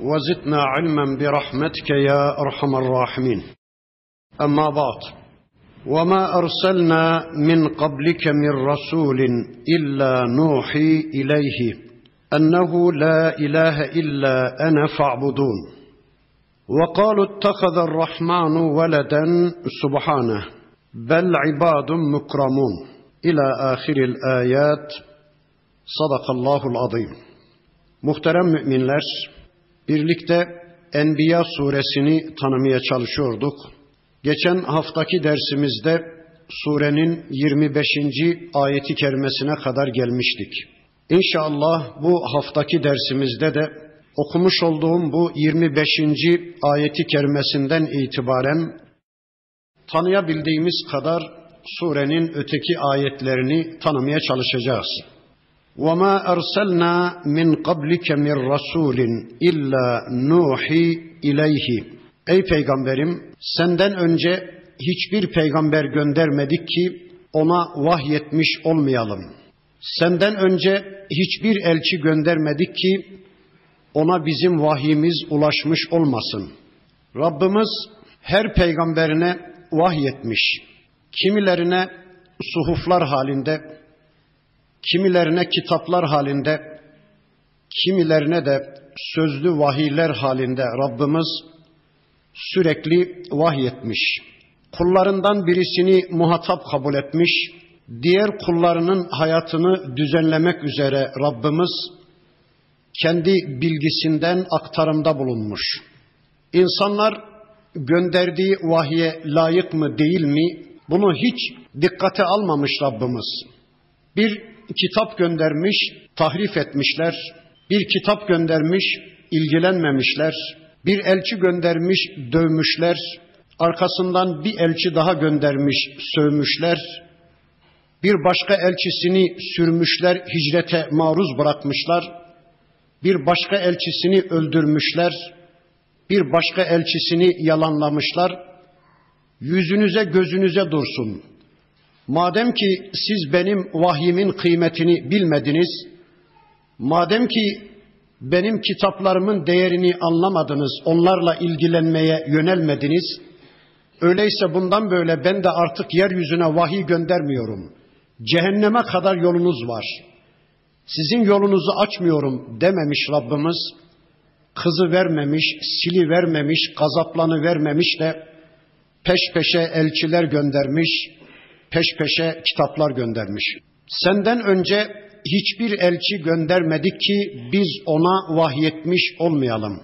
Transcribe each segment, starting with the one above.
وزدنا علما برحمتك يا أرحم الراحمين أما بعد وما أرسلنا من قبلك من رسول إلا نوحي إليه أنه لا إله إلا أنا فاعبدون وقالوا اتخذ الرحمن ولدا سبحانه بل عباد مكرمون İlâ ahiril ayat. Sadakallahul azim. Muhterem müminler, birlikte Enbiya suresini tanımaya çalışıyorduk. Geçen haftaki dersimizde surenin 25. ayeti kerimesine kadar gelmiştik. İnşallah bu haftaki dersimizde de okumuş olduğum bu 25. ayeti kerimesinden itibaren tanıyabildiğimiz kadar surenin öteki ayetlerini tanımaya çalışacağız. وَمَا أَرْسَلْنَا مِنْ قَبْلِكَ مِنْ رَسُولٍ إِلَّا نُوحِي إِلَيْهِ Ey Peygamberim, senden önce hiçbir peygamber göndermedik ki ona vahyetmiş olmayalım. Senden önce hiçbir elçi göndermedik ki ona bizim vahyimiz ulaşmış olmasın. Rabbimiz her peygamberine vahyetmiş kimilerine suhuflar halinde, kimilerine kitaplar halinde, kimilerine de sözlü vahiyler halinde Rabbimiz sürekli vahyetmiş. Kullarından birisini muhatap kabul etmiş, diğer kullarının hayatını düzenlemek üzere Rabbimiz kendi bilgisinden aktarımda bulunmuş. İnsanlar gönderdiği vahye layık mı değil mi bunu hiç dikkate almamış Rabbimiz. Bir kitap göndermiş, tahrif etmişler. Bir kitap göndermiş, ilgilenmemişler. Bir elçi göndermiş, dövmüşler. Arkasından bir elçi daha göndermiş, sövmüşler. Bir başka elçisini sürmüşler, hicrete maruz bırakmışlar. Bir başka elçisini öldürmüşler. Bir başka elçisini yalanlamışlar yüzünüze gözünüze dursun. Madem ki siz benim vahyimin kıymetini bilmediniz, madem ki benim kitaplarımın değerini anlamadınız, onlarla ilgilenmeye yönelmediniz, öyleyse bundan böyle ben de artık yeryüzüne vahiy göndermiyorum. Cehenneme kadar yolunuz var. Sizin yolunuzu açmıyorum dememiş Rabbimiz. Kızı vermemiş, sili vermemiş, gazaplanı vermemiş de peş peşe elçiler göndermiş, peş peşe kitaplar göndermiş. Senden önce hiçbir elçi göndermedik ki biz ona vahyetmiş olmayalım.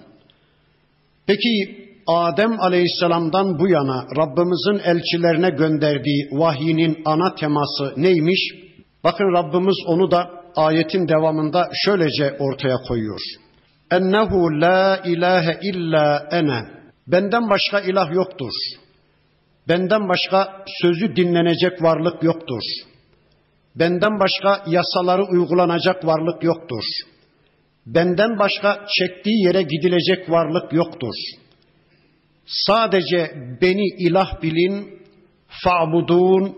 Peki Adem Aleyhisselam'dan bu yana Rabbimizin elçilerine gönderdiği vahyinin ana teması neymiş? Bakın Rabbimiz onu da ayetin devamında şöylece ortaya koyuyor. Ennehu la ilahe illa ene. Benden başka ilah yoktur. Benden başka sözü dinlenecek varlık yoktur. Benden başka yasaları uygulanacak varlık yoktur. Benden başka çektiği yere gidilecek varlık yoktur. Sadece beni ilah bilin, fa'budun,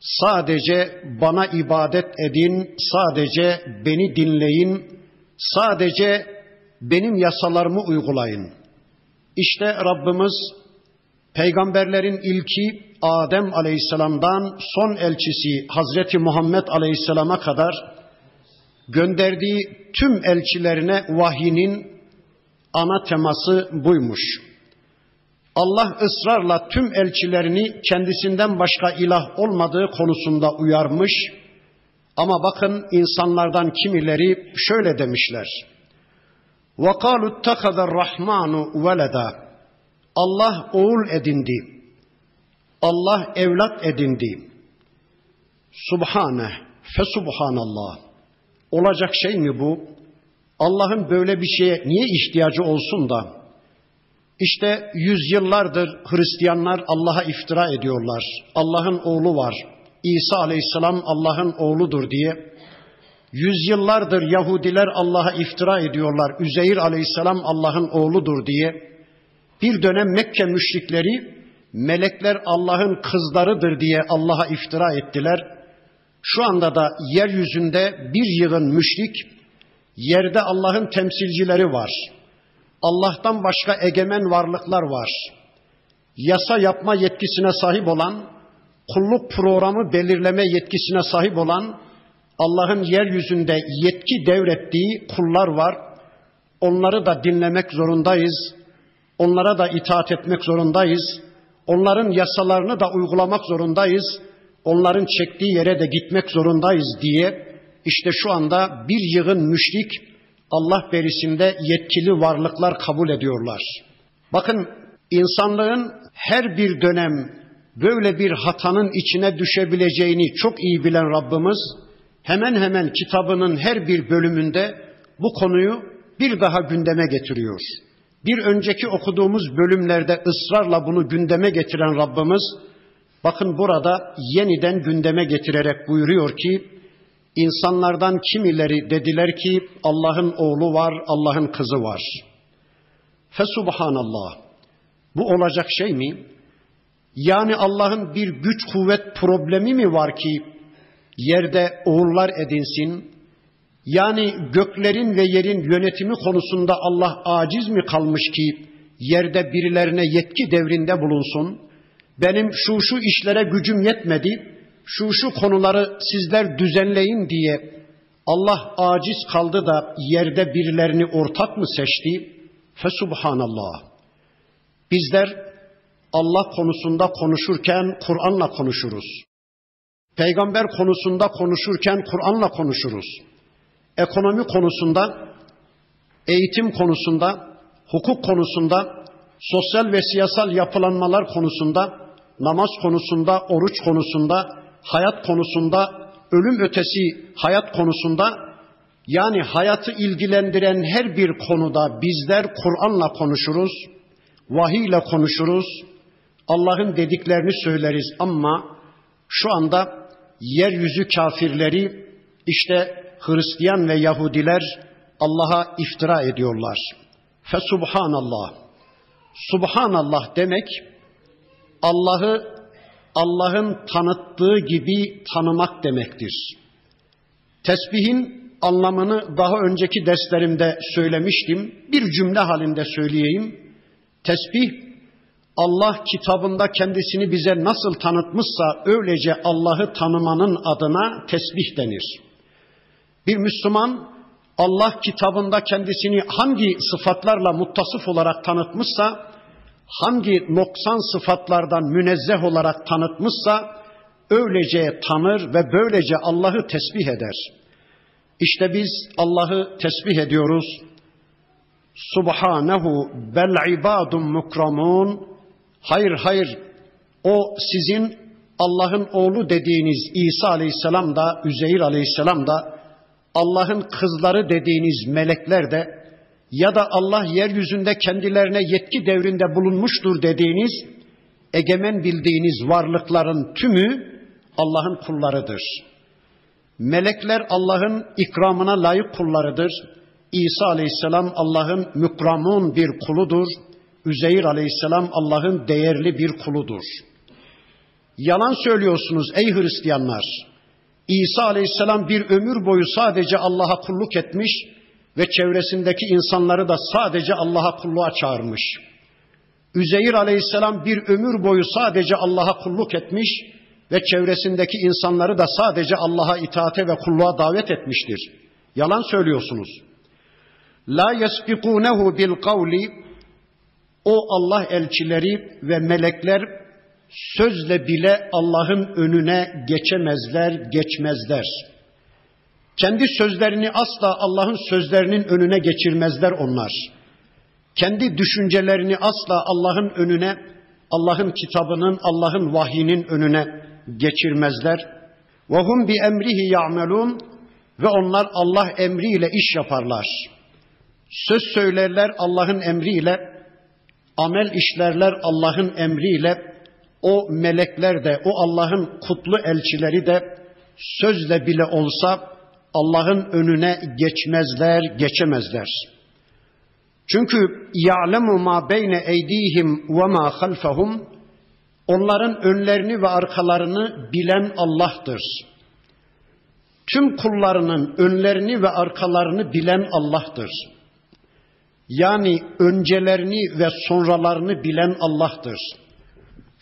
sadece bana ibadet edin, sadece beni dinleyin, sadece benim yasalarımı uygulayın. İşte Rabbimiz Peygamberlerin ilki Adem Aleyhisselam'dan son elçisi Hazreti Muhammed Aleyhisselam'a kadar gönderdiği tüm elçilerine vahyinin ana teması buymuş. Allah ısrarla tüm elçilerini kendisinden başka ilah olmadığı konusunda uyarmış. Ama bakın insanlardan kimileri şöyle demişler. وَقَالُوا اتَّخَذَ الرَّحْمَانُ وَلَدًا Allah oğul edindi. Allah evlat edindi. Subhane, fe subhanallah. Olacak şey mi bu? Allah'ın böyle bir şeye niye ihtiyacı olsun da işte yüzyıllardır Hristiyanlar Allah'a iftira ediyorlar. Allah'ın oğlu var. İsa aleyhisselam Allah'ın oğludur diye. Yüzyıllardır Yahudiler Allah'a iftira ediyorlar. Üzeyir aleyhisselam Allah'ın oğludur diye. Bir dönem Mekke müşrikleri melekler Allah'ın kızlarıdır diye Allah'a iftira ettiler. Şu anda da yeryüzünde bir yığın müşrik, yerde Allah'ın temsilcileri var. Allah'tan başka egemen varlıklar var. Yasa yapma yetkisine sahip olan, kulluk programı belirleme yetkisine sahip olan, Allah'ın yeryüzünde yetki devrettiği kullar var. Onları da dinlemek zorundayız. Onlara da itaat etmek zorundayız. Onların yasalarını da uygulamak zorundayız. Onların çektiği yere de gitmek zorundayız diye işte şu anda bir yığın müşrik Allah berisinde yetkili varlıklar kabul ediyorlar. Bakın insanlığın her bir dönem böyle bir hatanın içine düşebileceğini çok iyi bilen Rabbimiz hemen hemen kitabının her bir bölümünde bu konuyu bir daha gündeme getiriyor. Bir önceki okuduğumuz bölümlerde ısrarla bunu gündeme getiren Rabbimiz bakın burada yeniden gündeme getirerek buyuruyor ki insanlardan kimileri dediler ki Allah'ın oğlu var, Allah'ın kızı var. Fesubhanallah. Bu olacak şey mi? Yani Allah'ın bir güç kuvvet problemi mi var ki yerde oğullar edinsin, yani göklerin ve yerin yönetimi konusunda Allah aciz mi kalmış ki yerde birilerine yetki devrinde bulunsun? Benim şu şu işlere gücüm yetmedi, şu şu konuları sizler düzenleyin diye Allah aciz kaldı da yerde birilerini ortak mı seçti? Fesubhanallah. Bizler Allah konusunda konuşurken Kur'an'la konuşuruz. Peygamber konusunda konuşurken Kur'an'la konuşuruz ekonomi konusunda, eğitim konusunda, hukuk konusunda, sosyal ve siyasal yapılanmalar konusunda, namaz konusunda, oruç konusunda, hayat konusunda, ölüm ötesi hayat konusunda, yani hayatı ilgilendiren her bir konuda bizler Kur'an'la konuşuruz, vahiy ile konuşuruz, Allah'ın dediklerini söyleriz. Ama şu anda yeryüzü kafirleri işte Hristiyan ve Yahudiler Allah'a iftira ediyorlar. Fesubhanallah. Subhanallah demek Allah'ı Allah'ın tanıttığı gibi tanımak demektir. Tesbihin anlamını daha önceki derslerimde söylemiştim. Bir cümle halinde söyleyeyim. Tesbih Allah kitabında kendisini bize nasıl tanıtmışsa öylece Allah'ı tanımanın adına tesbih denir. Bir Müslüman Allah kitabında kendisini hangi sıfatlarla muttasıf olarak tanıtmışsa, hangi noksan sıfatlardan münezzeh olarak tanıtmışsa, öylece tanır ve böylece Allah'ı tesbih eder. İşte biz Allah'ı tesbih ediyoruz. Subhanehu bel ibadun mukramun. Hayır hayır o sizin Allah'ın oğlu dediğiniz İsa aleyhisselam da Üzeyir aleyhisselam da Allah'ın kızları dediğiniz melekler de ya da Allah yeryüzünde kendilerine yetki devrinde bulunmuştur dediğiniz egemen bildiğiniz varlıkların tümü Allah'ın kullarıdır. Melekler Allah'ın ikramına layık kullarıdır. İsa aleyhisselam Allah'ın mükramun bir kuludur. Üzeyir aleyhisselam Allah'ın değerli bir kuludur. Yalan söylüyorsunuz ey Hristiyanlar. İsa aleyhisselam bir ömür boyu sadece Allah'a kulluk etmiş ve çevresindeki insanları da sadece Allah'a kulluğa çağırmış. Üzeyir aleyhisselam bir ömür boyu sadece Allah'a kulluk etmiş ve çevresindeki insanları da sadece Allah'a itaate ve kulluğa davet etmiştir. Yalan söylüyorsunuz. La yesbikunehu bil kavli o Allah elçileri ve melekler sözle bile Allah'ın önüne geçemezler, geçmezler. Kendi sözlerini asla Allah'ın sözlerinin önüne geçirmezler onlar. Kendi düşüncelerini asla Allah'ın önüne, Allah'ın kitabının, Allah'ın vahyinin önüne geçirmezler. Ve hum bi emrihi ya'melun ve onlar Allah emriyle iş yaparlar. Söz söylerler Allah'ın emriyle, amel işlerler Allah'ın emriyle, o melekler de, o Allah'ın kutlu elçileri de sözle bile olsa Allah'ın önüne geçmezler, geçemezler. Çünkü ya'lemu ma beyne eydihim ve ma halfahum onların önlerini ve arkalarını bilen Allah'tır. Tüm kullarının önlerini ve arkalarını bilen Allah'tır. Yani öncelerini ve sonralarını bilen Allah'tır.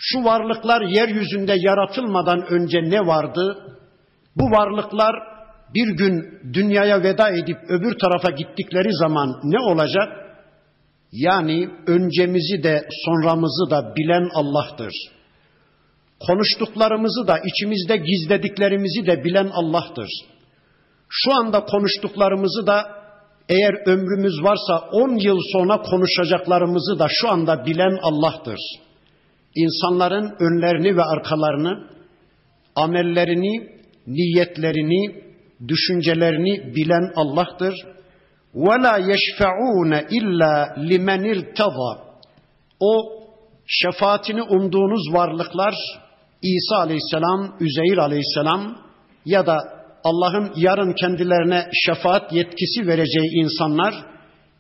Şu varlıklar yeryüzünde yaratılmadan önce ne vardı? Bu varlıklar bir gün dünyaya veda edip öbür tarafa gittikleri zaman ne olacak? Yani öncemizi de sonramızı da bilen Allah'tır. Konuştuklarımızı da içimizde gizlediklerimizi de bilen Allah'tır. Şu anda konuştuklarımızı da eğer ömrümüz varsa 10 yıl sonra konuşacaklarımızı da şu anda bilen Allah'tır İnsanların önlerini ve arkalarını, amellerini, niyetlerini, düşüncelerini bilen Allah'tır. وَلَا يَشْفَعُونَ illa لِمَنِ ارْتَضَى O şefaatini umduğunuz varlıklar İsa aleyhisselam, Üzeyir aleyhisselam ya da Allah'ın yarın kendilerine şefaat yetkisi vereceği insanlar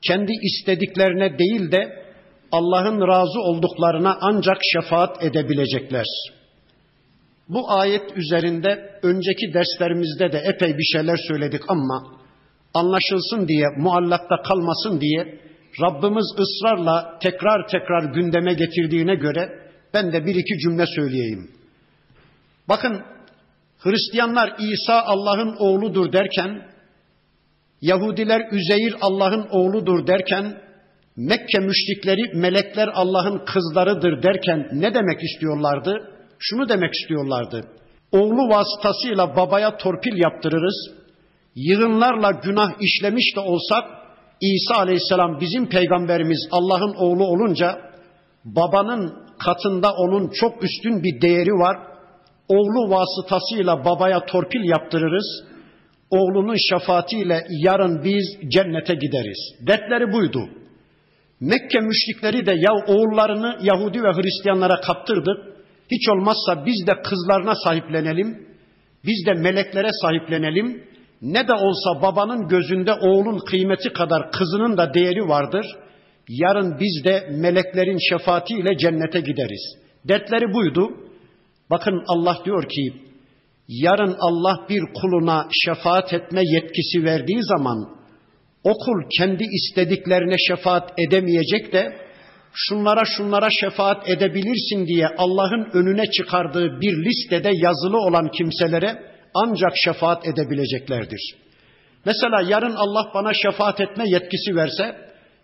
kendi istediklerine değil de Allah'ın razı olduklarına ancak şefaat edebilecekler. Bu ayet üzerinde önceki derslerimizde de epey bir şeyler söyledik ama anlaşılsın diye, muallakta kalmasın diye Rabbimiz ısrarla tekrar tekrar gündeme getirdiğine göre ben de bir iki cümle söyleyeyim. Bakın Hristiyanlar İsa Allah'ın oğludur derken, Yahudiler Üzeyir Allah'ın oğludur derken, Mekke müşrikleri melekler Allah'ın kızlarıdır derken ne demek istiyorlardı? Şunu demek istiyorlardı. Oğlu vasıtasıyla babaya torpil yaptırırız. Yığınlarla günah işlemiş de olsak İsa aleyhisselam bizim peygamberimiz Allah'ın oğlu olunca babanın katında onun çok üstün bir değeri var. Oğlu vasıtasıyla babaya torpil yaptırırız. Oğlunun şefaatiyle yarın biz cennete gideriz. Dertleri buydu. Mekke müşrikleri de ya oğullarını Yahudi ve Hristiyanlara kaptırdı. Hiç olmazsa biz de kızlarına sahiplenelim. Biz de meleklere sahiplenelim. Ne de olsa babanın gözünde oğlun kıymeti kadar kızının da değeri vardır. Yarın biz de meleklerin şefaatiyle cennete gideriz. Dertleri buydu. Bakın Allah diyor ki yarın Allah bir kuluna şefaat etme yetkisi verdiği zaman o kul kendi istediklerine şefaat edemeyecek de şunlara şunlara şefaat edebilirsin diye Allah'ın önüne çıkardığı bir listede yazılı olan kimselere ancak şefaat edebileceklerdir. Mesela yarın Allah bana şefaat etme yetkisi verse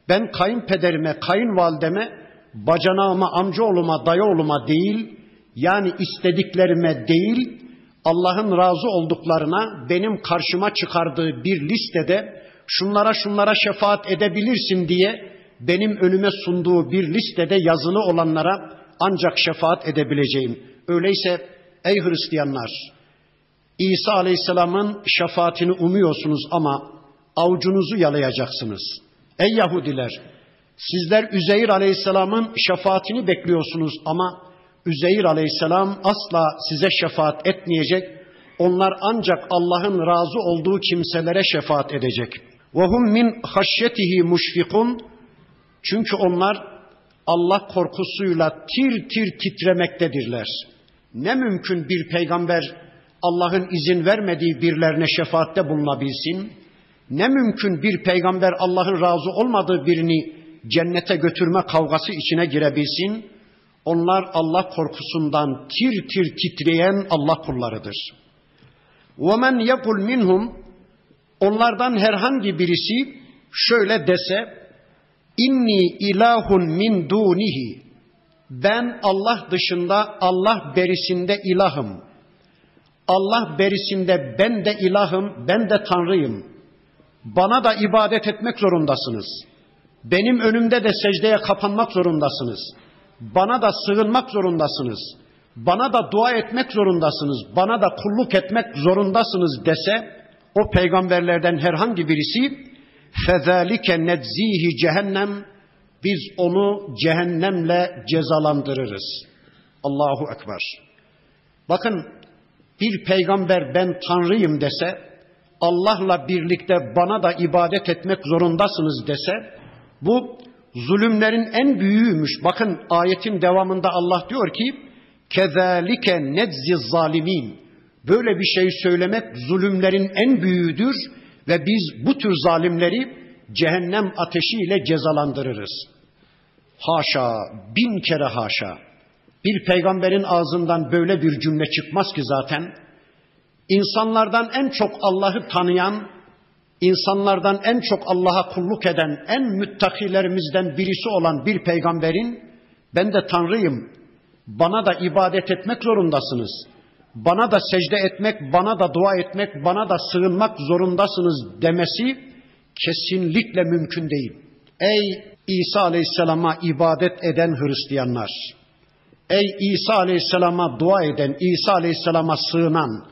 ben kayınpederime, kayınvalideme, bacanağıma, amcaoğluma, dayıoğluma değil yani istediklerime değil Allah'ın razı olduklarına benim karşıma çıkardığı bir listede şunlara şunlara şefaat edebilirsin diye benim önüme sunduğu bir listede yazılı olanlara ancak şefaat edebileceğim. Öyleyse ey Hristiyanlar İsa Aleyhisselam'ın şefaatini umuyorsunuz ama avucunuzu yalayacaksınız. Ey Yahudiler sizler Üzeyir Aleyhisselam'ın şefaatini bekliyorsunuz ama Üzeyir Aleyhisselam asla size şefaat etmeyecek. Onlar ancak Allah'ın razı olduğu kimselere şefaat edecek. وَهُمْ min haşyetihi muşfikun çünkü onlar Allah korkusuyla tir tir titremektedirler. Ne mümkün bir peygamber Allah'ın izin vermediği birilerine şefaatte bulunabilsin? Ne mümkün bir peygamber Allah'ın razı olmadığı birini cennete götürme kavgası içine girebilsin? Onlar Allah korkusundan tir tir titreyen Allah kullarıdır. وَمَنْ يَقُلْ minhum Onlardan herhangi birisi şöyle dese İnni ilahun min dunihi. Ben Allah dışında Allah berisinde ilahım. Allah berisinde ben de ilahım, ben de tanrıyım. Bana da ibadet etmek zorundasınız. Benim önümde de secdeye kapanmak zorundasınız. Bana da sığınmak zorundasınız. Bana da dua etmek zorundasınız. Bana da kulluk etmek zorundasınız dese o peygamberlerden herhangi birisi fezalike nedzihi cehennem biz onu cehennemle cezalandırırız. Allahu ekber. Bakın bir peygamber ben tanrıyım dese Allah'la birlikte bana da ibadet etmek zorundasınız dese bu zulümlerin en büyüğüymüş. Bakın ayetin devamında Allah diyor ki kezalike nedzi zalimin. Böyle bir şey söylemek zulümlerin en büyüğüdür ve biz bu tür zalimleri cehennem ateşiyle cezalandırırız. Haşa, bin kere haşa. Bir peygamberin ağzından böyle bir cümle çıkmaz ki zaten. İnsanlardan en çok Allah'ı tanıyan, insanlardan en çok Allah'a kulluk eden, en müttakilerimizden birisi olan bir peygamberin ben de Tanrıyım, bana da ibadet etmek zorundasınız. Bana da secde etmek, bana da dua etmek, bana da sığınmak zorundasınız demesi kesinlikle mümkün değil. Ey İsa Aleyhisselam'a ibadet eden Hristiyanlar, ey İsa Aleyhisselam'a dua eden, İsa Aleyhisselam'a sığınan,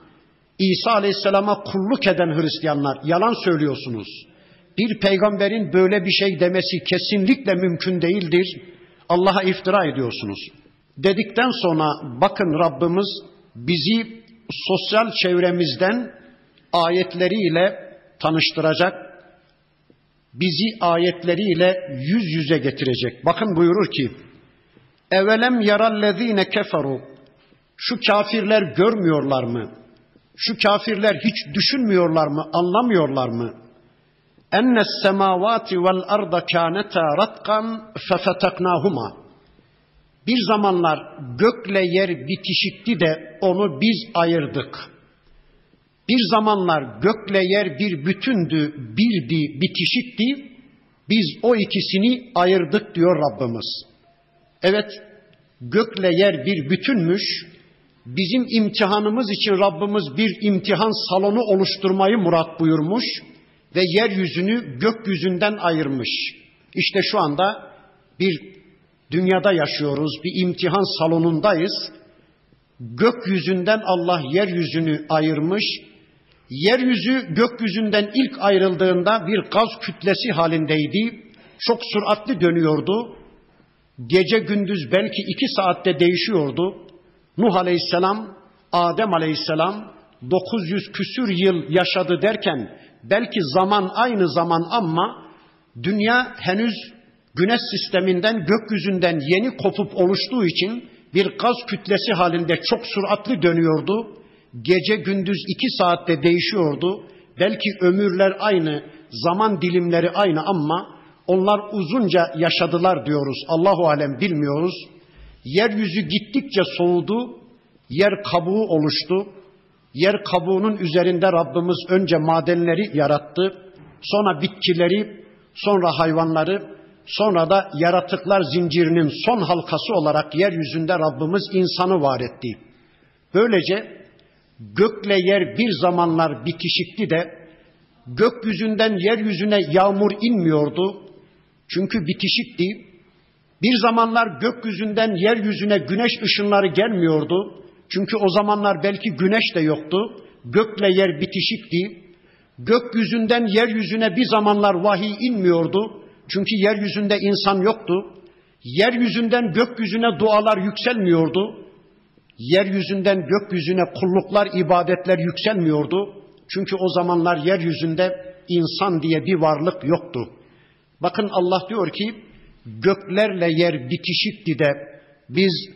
İsa Aleyhisselam'a kulluk eden Hristiyanlar yalan söylüyorsunuz. Bir peygamberin böyle bir şey demesi kesinlikle mümkün değildir. Allah'a iftira ediyorsunuz. Dedikten sonra bakın Rabbimiz bizi sosyal çevremizden ayetleriyle tanıştıracak, bizi ayetleriyle yüz yüze getirecek. Bakın buyurur ki, Evelem yarallezine keferu, şu kafirler görmüyorlar mı? Şu kafirler hiç düşünmüyorlar mı, anlamıyorlar mı? Enne semavati vel arda kâneta ratkan fefeteknâhuma. Bir zamanlar gökle yer bitişikti de onu biz ayırdık. Bir zamanlar gökle yer bir bütündü, birdi, bitişikti. Biz o ikisini ayırdık diyor Rabbimiz. Evet, gökle yer bir bütünmüş. Bizim imtihanımız için Rabbimiz bir imtihan salonu oluşturmayı murat buyurmuş ve yeryüzünü gökyüzünden ayırmış. İşte şu anda bir dünyada yaşıyoruz, bir imtihan salonundayız. Gökyüzünden Allah yeryüzünü ayırmış. Yeryüzü gökyüzünden ilk ayrıldığında bir gaz kütlesi halindeydi. Çok süratli dönüyordu. Gece gündüz belki iki saatte değişiyordu. Nuh Aleyhisselam, Adem Aleyhisselam 900 küsür yıl yaşadı derken belki zaman aynı zaman ama dünya henüz güneş sisteminden gökyüzünden yeni kopup oluştuğu için bir gaz kütlesi halinde çok süratli dönüyordu. Gece gündüz iki saatte değişiyordu. Belki ömürler aynı, zaman dilimleri aynı ama onlar uzunca yaşadılar diyoruz. Allahu alem bilmiyoruz. Yeryüzü gittikçe soğudu, yer kabuğu oluştu. Yer kabuğunun üzerinde Rabbimiz önce madenleri yarattı, sonra bitkileri, sonra hayvanları, sonra da yaratıklar zincirinin son halkası olarak yeryüzünde Rabbimiz insanı var etti. Böylece gökle yer bir zamanlar bitişikti de gökyüzünden yeryüzüne yağmur inmiyordu. Çünkü bitişikti. Bir zamanlar gökyüzünden yeryüzüne güneş ışınları gelmiyordu. Çünkü o zamanlar belki güneş de yoktu. Gökle yer bitişikti. Gökyüzünden yeryüzüne bir zamanlar vahiy inmiyordu. Çünkü yeryüzünde insan yoktu. Yeryüzünden gökyüzüne dualar yükselmiyordu. Yeryüzünden gökyüzüne kulluklar, ibadetler yükselmiyordu. Çünkü o zamanlar yeryüzünde insan diye bir varlık yoktu. Bakın Allah diyor ki göklerle yer bitişikti de biz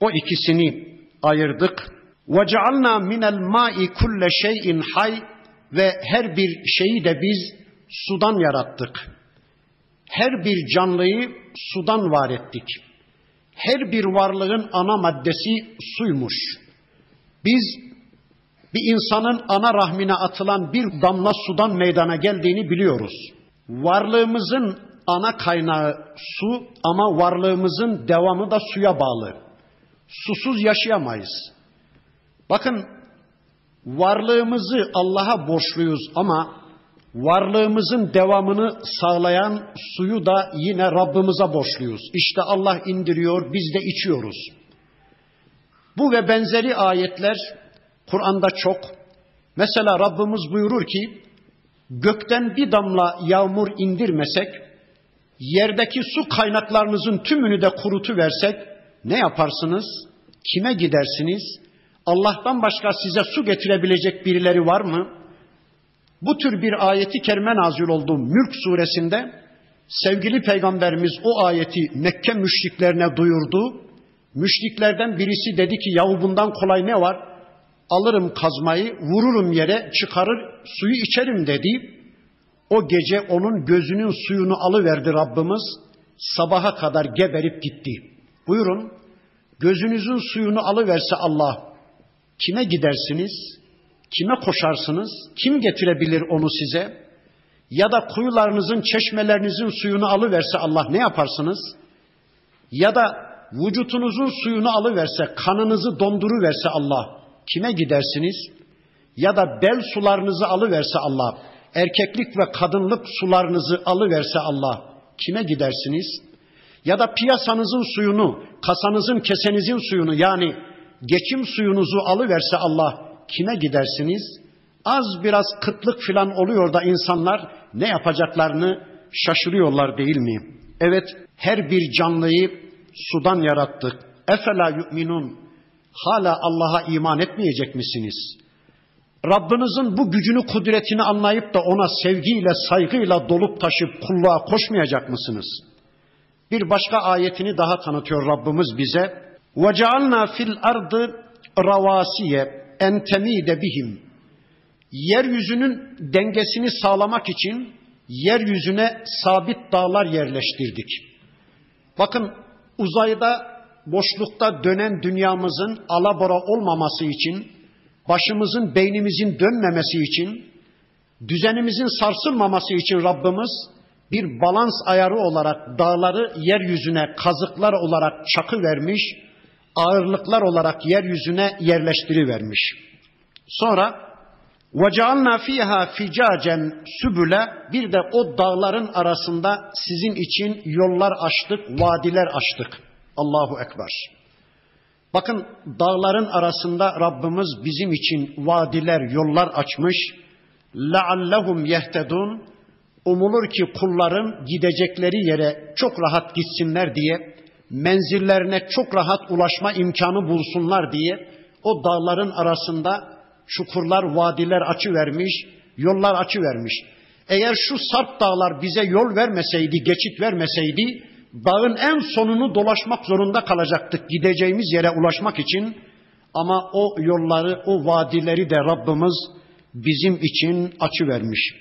o ikisini ayırdık. وَجَعَلْنَا مِنَ الْمَاءِ كُلَّ şeyin hay ve her bir şeyi de biz sudan yarattık. Her bir canlıyı sudan var ettik. Her bir varlığın ana maddesi suymuş. Biz bir insanın ana rahmine atılan bir damla sudan meydana geldiğini biliyoruz. Varlığımızın ana kaynağı su ama varlığımızın devamı da suya bağlı. Susuz yaşayamayız. Bakın varlığımızı Allah'a borçluyuz ama varlığımızın devamını sağlayan suyu da yine Rabbimize borçluyuz. İşte Allah indiriyor, biz de içiyoruz. Bu ve benzeri ayetler Kur'an'da çok. Mesela Rabbimiz buyurur ki gökten bir damla yağmur indirmesek, yerdeki su kaynaklarınızın tümünü de kurutu versek ne yaparsınız? Kime gidersiniz? Allah'tan başka size su getirebilecek birileri var mı? Bu tür bir ayeti kerime nazil oldu Mülk suresinde. Sevgili peygamberimiz o ayeti Mekke müşriklerine duyurdu. Müşriklerden birisi dedi ki yahu bundan kolay ne var? Alırım kazmayı, vururum yere, çıkarır suyu içerim dedi. O gece onun gözünün suyunu alıverdi Rabbimiz. Sabaha kadar geberip gitti. Buyurun, gözünüzün suyunu alıverse Allah, kime gidersiniz? Kime koşarsınız? Kim getirebilir onu size? Ya da kuyularınızın, çeşmelerinizin suyunu alıverse Allah ne yaparsınız? Ya da vücutunuzun suyunu alıverse, kanınızı donduruverse Allah kime gidersiniz? Ya da bel sularınızı alıverse Allah, erkeklik ve kadınlık sularınızı alıverse Allah kime gidersiniz? Ya da piyasanızın suyunu, kasanızın, kesenizin suyunu yani geçim suyunuzu alıverse Allah kime gidersiniz? Az biraz kıtlık filan oluyor da insanlar ne yapacaklarını şaşırıyorlar değil mi? Evet her bir canlıyı sudan yarattık. Efela yu'minun. Hala Allah'a iman etmeyecek misiniz? Rabbinizin bu gücünü, kudretini anlayıp da ona sevgiyle, saygıyla dolup taşıp kulluğa koşmayacak mısınız? Bir başka ayetini daha tanıtıyor Rabbimiz bize. وَجَعَلْنَا fil ardı ravasiye en temide bihim. Yeryüzünün dengesini sağlamak için yeryüzüne sabit dağlar yerleştirdik. Bakın uzayda boşlukta dönen dünyamızın alabora olmaması için, başımızın beynimizin dönmemesi için, düzenimizin sarsılmaması için Rabbimiz bir balans ayarı olarak dağları yeryüzüne kazıklar olarak çakı vermiş, ağırlıklar olarak yeryüzüne yerleştirivermiş. Sonra وَجَعَلْنَا ف۪يهَا فِجَاجًا sübüle bir de o dağların arasında sizin için yollar açtık, vadiler açtık. Allahu Ekber. Bakın dağların arasında Rabbimiz bizim için vadiler, yollar açmış. لَعَلَّهُمْ يَهْتَدُونَ Umulur ki kulların gidecekleri yere çok rahat gitsinler diye, menzillerine çok rahat ulaşma imkanı bulsunlar diye o dağların arasında çukurlar, vadiler açı vermiş, yollar açı vermiş. Eğer şu sarp dağlar bize yol vermeseydi, geçit vermeseydi, dağın en sonunu dolaşmak zorunda kalacaktık gideceğimiz yere ulaşmak için. Ama o yolları, o vadileri de Rabbimiz bizim için açı vermiş.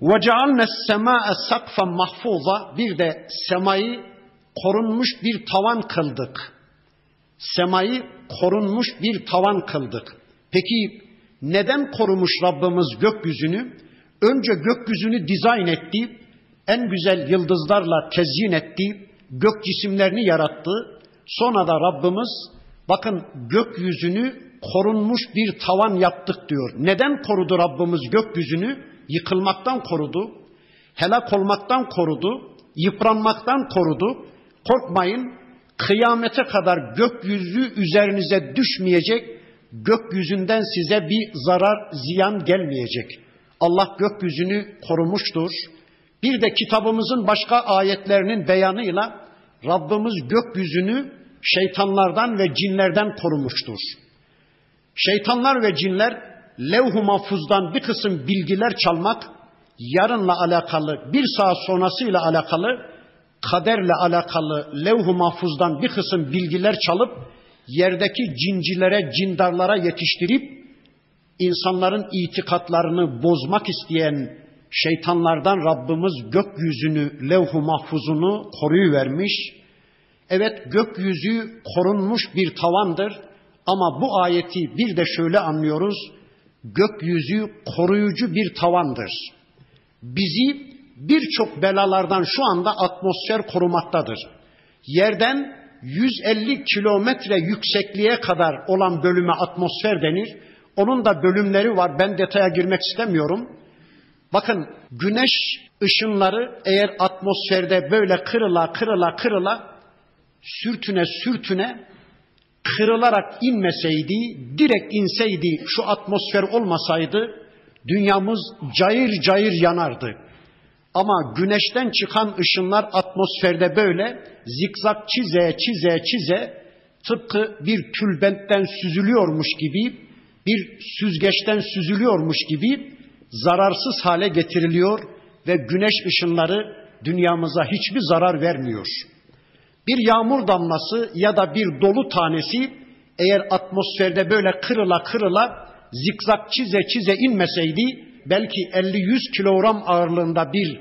وَجَعَلْنَا السَّمَاءَ سَقْفًا mahfuza Bir de semayı korunmuş bir tavan kıldık. Semayı korunmuş bir tavan kıldık. Peki neden korumuş Rabbimiz gökyüzünü? Önce gökyüzünü dizayn etti, en güzel yıldızlarla tezyin etti, gök cisimlerini yarattı. Sonra da Rabbimiz bakın gökyüzünü korunmuş bir tavan yaptık diyor. Neden korudu Rabbimiz gökyüzünü? Yıkılmaktan korudu, helak olmaktan korudu, yıpranmaktan korudu. Korkmayın, kıyamete kadar gökyüzü üzerinize düşmeyecek, gökyüzünden size bir zarar, ziyan gelmeyecek. Allah gökyüzünü korumuştur. Bir de kitabımızın başka ayetlerinin beyanıyla Rabbimiz gökyüzünü şeytanlardan ve cinlerden korumuştur. Şeytanlar ve cinler levh-u mahfuzdan bir kısım bilgiler çalmak, yarınla alakalı, bir saat sonrasıyla alakalı, kaderle alakalı levh-u mahfuzdan bir kısım bilgiler çalıp yerdeki cincilere, cindarlara yetiştirip insanların itikatlarını bozmak isteyen şeytanlardan Rabbimiz gökyüzünü, levh-u mahfuzunu koruyuvermiş. Evet gökyüzü korunmuş bir tavandır ama bu ayeti bir de şöyle anlıyoruz. Gökyüzü koruyucu bir tavandır. Bizi birçok belalardan şu anda atmosfer korumaktadır. Yerden 150 kilometre yüksekliğe kadar olan bölüme atmosfer denir. Onun da bölümleri var. Ben detaya girmek istemiyorum. Bakın güneş ışınları eğer atmosferde böyle kırıla kırıla kırıla sürtüne sürtüne kırılarak inmeseydi, direkt inseydi, şu atmosfer olmasaydı dünyamız cayır cayır yanardı. Ama güneşten çıkan ışınlar atmosferde böyle zikzak çize çize çize tıpkı bir tülbentten süzülüyormuş gibi, bir süzgeçten süzülüyormuş gibi zararsız hale getiriliyor ve güneş ışınları dünyamıza hiçbir zarar vermiyor. Bir yağmur damlası ya da bir dolu tanesi eğer atmosferde böyle kırıla kırıla zikzak çize çize inmeseydi belki 50-100 kilogram ağırlığında bir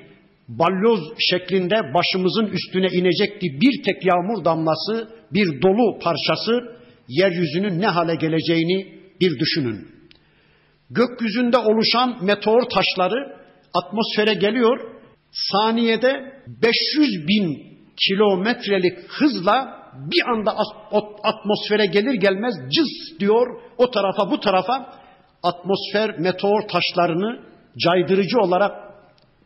balyoz şeklinde başımızın üstüne inecekti. Bir tek yağmur damlası, bir dolu parçası yeryüzünün ne hale geleceğini bir düşünün. Gökyüzünde oluşan meteor taşları atmosfere geliyor. Saniyede 500 bin kilometrelik hızla bir anda atmosfere gelir gelmez cız diyor o tarafa bu tarafa atmosfer meteor taşlarını caydırıcı olarak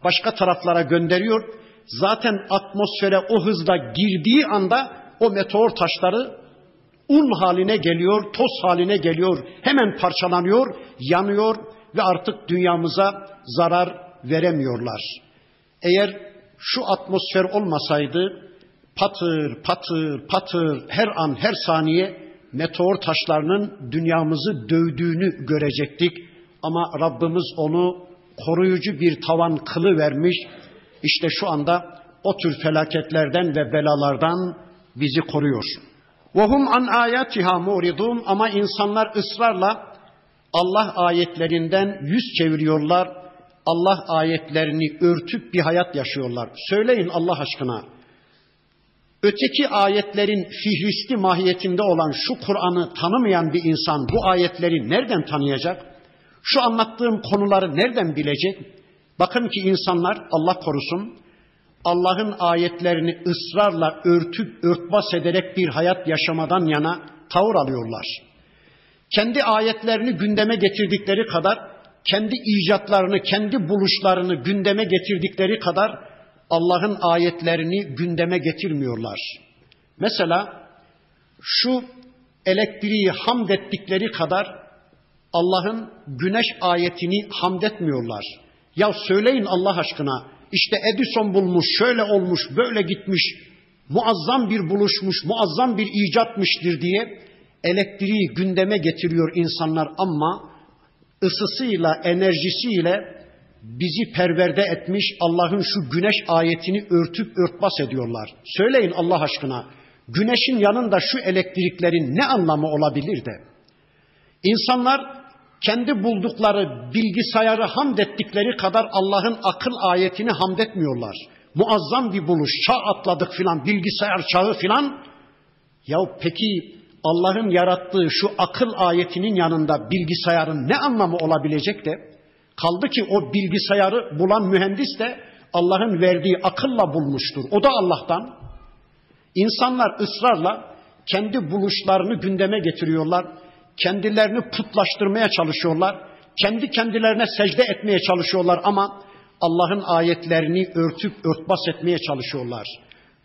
başka taraflara gönderiyor. Zaten atmosfere o hızla girdiği anda o meteor taşları un haline geliyor, toz haline geliyor, hemen parçalanıyor, yanıyor ve artık dünyamıza zarar veremiyorlar. Eğer şu atmosfer olmasaydı patır patır patır her an her saniye meteor taşlarının dünyamızı dövdüğünü görecektik. Ama Rabbimiz onu koruyucu bir tavan kılı vermiş. İşte şu anda o tür felaketlerden ve belalardan bizi koruyor. وَهُمْ an ayatiha muridun ama insanlar ısrarla Allah ayetlerinden yüz çeviriyorlar. Allah ayetlerini örtüp bir hayat yaşıyorlar. Söyleyin Allah aşkına öteki ayetlerin fihristi mahiyetinde olan şu Kur'an'ı tanımayan bir insan bu ayetleri nereden tanıyacak? Şu anlattığım konuları nereden bilecek? Bakın ki insanlar Allah korusun Allah'ın ayetlerini ısrarla örtüp örtbas ederek bir hayat yaşamadan yana tavır alıyorlar. Kendi ayetlerini gündeme getirdikleri kadar, kendi icatlarını, kendi buluşlarını gündeme getirdikleri kadar Allah'ın ayetlerini gündeme getirmiyorlar. Mesela şu elektriği hamd ettikleri kadar Allah'ın güneş ayetini hamd etmiyorlar. Ya söyleyin Allah aşkına işte Edison bulmuş, şöyle olmuş, böyle gitmiş, muazzam bir buluşmuş, muazzam bir icatmıştır diye elektriği gündeme getiriyor insanlar ama ısısıyla, enerjisiyle bizi perverde etmiş Allah'ın şu güneş ayetini örtüp örtbas ediyorlar. Söyleyin Allah aşkına güneşin yanında şu elektriklerin ne anlamı olabilir de? İnsanlar kendi buldukları bilgisayarı hamd ettikleri kadar Allah'ın akıl ayetini hamd etmiyorlar. Muazzam bir buluş, çağ atladık filan, bilgisayar çağı filan. Ya peki Allah'ın yarattığı şu akıl ayetinin yanında bilgisayarın ne anlamı olabilecek de? Kaldı ki o bilgisayarı bulan mühendis de Allah'ın verdiği akılla bulmuştur. O da Allah'tan. İnsanlar ısrarla kendi buluşlarını gündeme getiriyorlar. Kendilerini putlaştırmaya çalışıyorlar. Kendi kendilerine secde etmeye çalışıyorlar ama Allah'ın ayetlerini örtüp örtbas etmeye çalışıyorlar.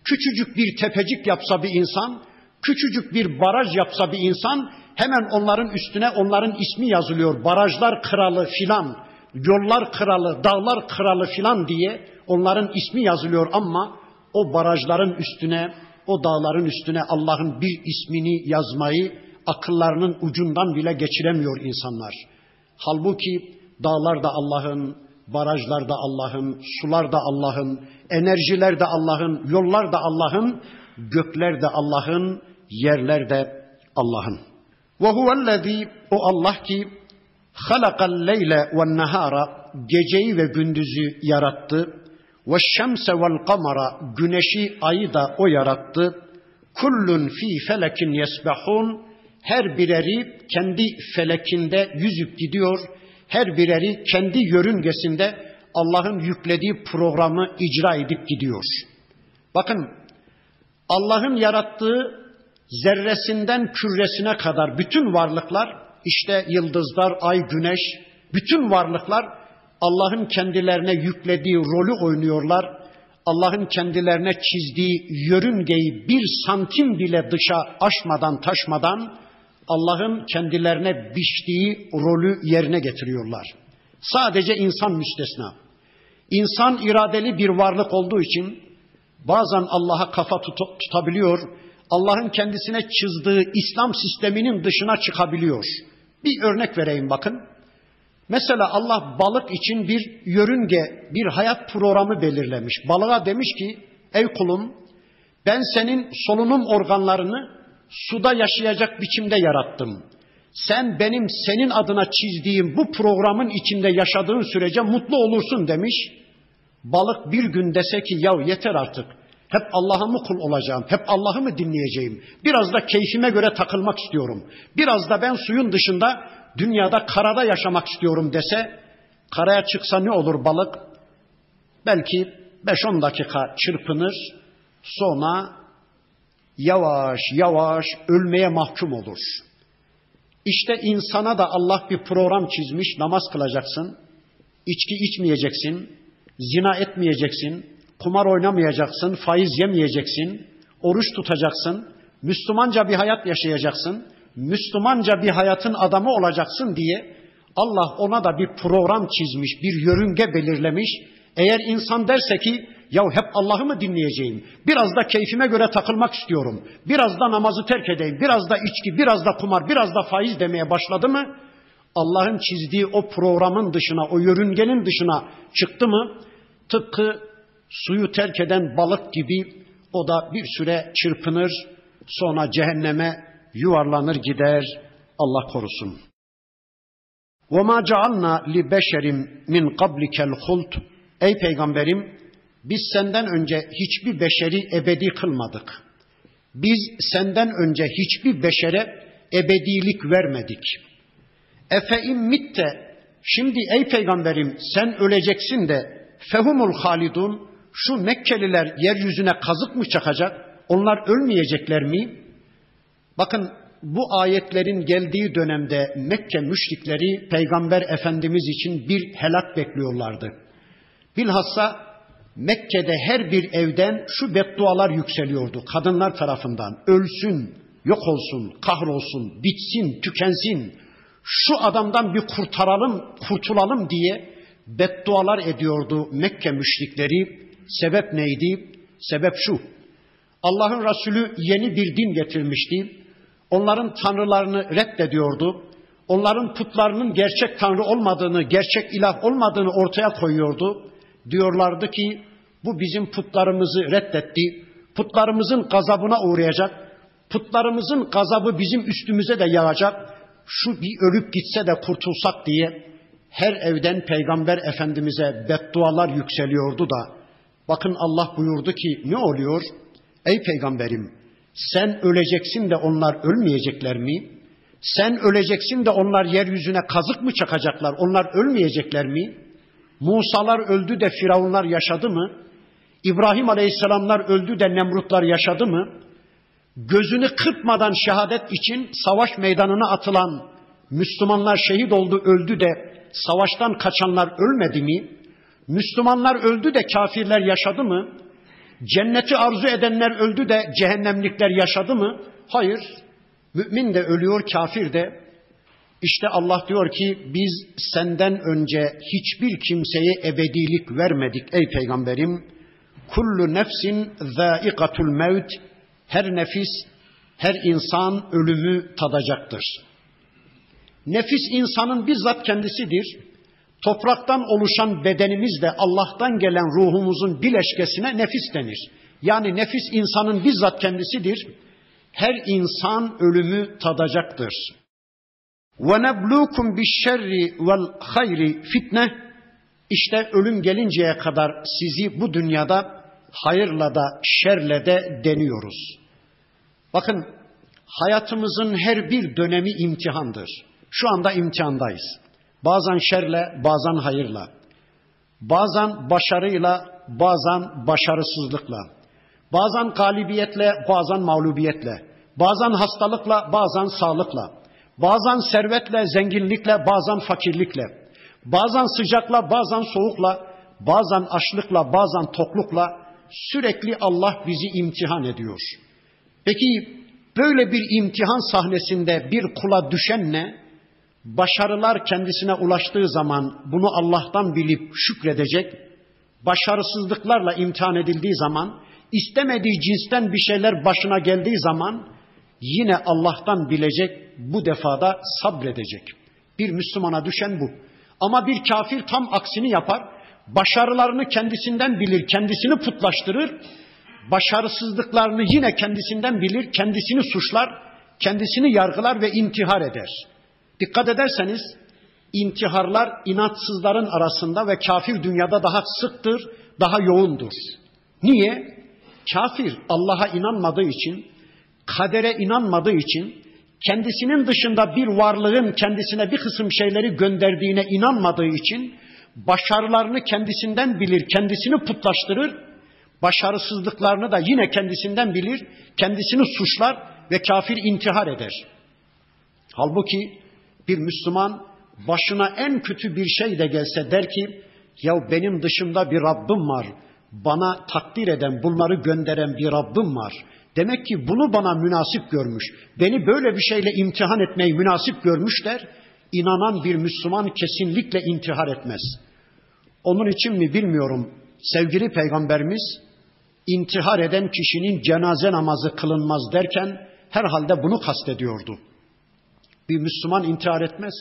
Küçücük bir tepecik yapsa bir insan, küçücük bir baraj yapsa bir insan hemen onların üstüne onların ismi yazılıyor. Barajlar kralı filan, yollar kralı, dağlar kralı filan diye onların ismi yazılıyor ama o barajların üstüne, o dağların üstüne Allah'ın bir ismini yazmayı akıllarının ucundan bile geçiremiyor insanlar. Halbuki dağlar da Allah'ın, barajlar da Allah'ın, sular da Allah'ın, enerjiler de Allah'ın, yollar da Allah'ın, gökler de Allah'ın, yerler de Allah'ın. Ve huvellezî o Allah ki halakal leyle ve nehara geceyi ve gündüzü yarattı. Ve şemse vel kamara güneşi ayı da o yarattı. Kullun fi felekin yesbahun her bireri kendi felekinde yüzüp gidiyor. Her bireri kendi yörüngesinde Allah'ın yüklediği programı icra edip gidiyor. Bakın Allah'ın yarattığı zerresinden küresine kadar bütün varlıklar işte yıldızlar, ay, güneş, bütün varlıklar Allah'ın kendilerine yüklediği rolü oynuyorlar. Allah'ın kendilerine çizdiği yörüngeyi bir santim bile dışa aşmadan taşmadan Allah'ın kendilerine biçtiği rolü yerine getiriyorlar. Sadece insan müstesna. İnsan iradeli bir varlık olduğu için bazen Allah'a kafa tut tutabiliyor, Allah'ın kendisine çizdiği İslam sisteminin dışına çıkabiliyor. Bir örnek vereyim bakın. Mesela Allah balık için bir yörünge, bir hayat programı belirlemiş. Balığa demiş ki, ey kulum ben senin solunum organlarını suda yaşayacak biçimde yarattım. Sen benim senin adına çizdiğim bu programın içinde yaşadığın sürece mutlu olursun demiş. Balık bir gün dese ki yav yeter artık. Hep Allah'a mı kul olacağım? Hep Allah'ı mı dinleyeceğim? Biraz da keyfime göre takılmak istiyorum. Biraz da ben suyun dışında dünyada karada yaşamak istiyorum dese karaya çıksa ne olur balık? Belki 5-10 dakika çırpınır. Sonra yavaş yavaş ölmeye mahkum olur. İşte insana da Allah bir program çizmiş. Namaz kılacaksın. içki içmeyeceksin. Zina etmeyeceksin. Kumar oynamayacaksın. Faiz yemeyeceksin. Oruç tutacaksın. Müslümanca bir hayat yaşayacaksın. Müslümanca bir hayatın adamı olacaksın diye Allah ona da bir program çizmiş, bir yörünge belirlemiş. Eğer insan derse ki ya hep Allah'ı mı dinleyeceğim? Biraz da keyfime göre takılmak istiyorum. Biraz da namazı terk edeyim. Biraz da içki, biraz da kumar, biraz da faiz demeye başladı mı? Allah'ın çizdiği o programın dışına, o yörüngenin dışına çıktı mı? Tıpkı suyu terk eden balık gibi o da bir süre çırpınır, sonra cehenneme yuvarlanır gider. Allah korusun. وَمَا جَعَلْنَا لِبَشَرٍ مِنْ قَبْلِكَ الْخُلْتُ Ey peygamberim biz senden önce hiçbir beşeri ebedi kılmadık. Biz senden önce hiçbir beşere ebedilik vermedik. Efe immitte şimdi ey peygamberim sen öleceksin de fehumul halidun şu Mekkeliler yeryüzüne kazık mı çakacak? Onlar ölmeyecekler mi? Bakın bu ayetlerin geldiği dönemde Mekke müşrikleri Peygamber Efendimiz için bir helak bekliyorlardı. Bilhassa Mekke'de her bir evden şu beddualar yükseliyordu kadınlar tarafından. Ölsün, yok olsun, kahrolsun, bitsin, tükensin. Şu adamdan bir kurtaralım, kurtulalım diye beddualar ediyordu Mekke müşrikleri. Sebep neydi? Sebep şu. Allah'ın Resulü yeni bir din getirmişti. Onların tanrılarını reddediyordu. Onların putlarının gerçek tanrı olmadığını, gerçek ilah olmadığını ortaya koyuyordu. Diyorlardı ki bu bizim putlarımızı reddetti. Putlarımızın gazabına uğrayacak. Putlarımızın gazabı bizim üstümüze de yağacak. Şu bir ölüp gitse de kurtulsak diye her evden Peygamber Efendimiz'e beddualar yükseliyordu da bakın Allah buyurdu ki ne oluyor? Ey peygamberim sen öleceksin de onlar ölmeyecekler mi? Sen öleceksin de onlar yeryüzüne kazık mı çakacaklar? Onlar ölmeyecekler mi? Musalar öldü de Firavunlar yaşadı mı? İbrahim Aleyhisselamlar öldü de Nemrutlar yaşadı mı? Gözünü kırpmadan şehadet için savaş meydanına atılan Müslümanlar şehit oldu, öldü de savaştan kaçanlar ölmedi mi? Müslümanlar öldü de kafirler yaşadı mı? Cenneti arzu edenler öldü de cehennemlikler yaşadı mı? Hayır. Mümin de ölüyor, kafir de. İşte Allah diyor ki biz senden önce hiçbir kimseye ebedilik vermedik ey peygamberim. Kullu nefsin zâikatul mevt. Her nefis, her insan ölümü tadacaktır. Nefis insanın bizzat kendisidir. Topraktan oluşan bedenimiz de Allah'tan gelen ruhumuzun bileşkesine nefis denir. Yani nefis insanın bizzat kendisidir. Her insan ölümü tadacaktır. وَنَبْلُوكُمْ بِالشَّرِّ وَالْخَيْرِ fitne. İşte ölüm gelinceye kadar sizi bu dünyada hayırla da şerle de deniyoruz. Bakın hayatımızın her bir dönemi imtihandır. Şu anda imtihandayız. Bazen şerle, bazen hayırla. Bazen başarıyla, bazen başarısızlıkla. Bazen galibiyetle, bazen mağlubiyetle. Bazen hastalıkla, bazen sağlıkla. Bazen servetle, zenginlikle, bazen fakirlikle. Bazen sıcakla, bazen soğukla, bazen açlıkla, bazen toklukla sürekli Allah bizi imtihan ediyor. Peki böyle bir imtihan sahnesinde bir kula düşen ne? Başarılar kendisine ulaştığı zaman bunu Allah'tan bilip şükredecek. Başarısızlıklarla imtihan edildiği zaman, istemediği cinsten bir şeyler başına geldiği zaman yine Allah'tan bilecek, bu defada sabredecek. Bir Müslümana düşen bu. Ama bir kafir tam aksini yapar. Başarılarını kendisinden bilir, kendisini putlaştırır. Başarısızlıklarını yine kendisinden bilir, kendisini suçlar, kendisini yargılar ve intihar eder. Dikkat ederseniz intiharlar inatsızların arasında ve kafir dünyada daha sıktır, daha yoğundur. Niye? Kafir Allah'a inanmadığı için, kadere inanmadığı için, kendisinin dışında bir varlığın kendisine bir kısım şeyleri gönderdiğine inanmadığı için başarılarını kendisinden bilir, kendisini putlaştırır, başarısızlıklarını da yine kendisinden bilir, kendisini suçlar ve kafir intihar eder. Halbuki bir Müslüman başına en kötü bir şey de gelse der ki, ya benim dışımda bir Rabbim var, bana takdir eden, bunları gönderen bir Rabbim var. Demek ki bunu bana münasip görmüş. Beni böyle bir şeyle imtihan etmeyi münasip görmüşler. İnanan bir Müslüman kesinlikle intihar etmez. Onun için mi bilmiyorum. Sevgili peygamberimiz intihar eden kişinin cenaze namazı kılınmaz derken herhalde bunu kastediyordu. Bir Müslüman intihar etmez.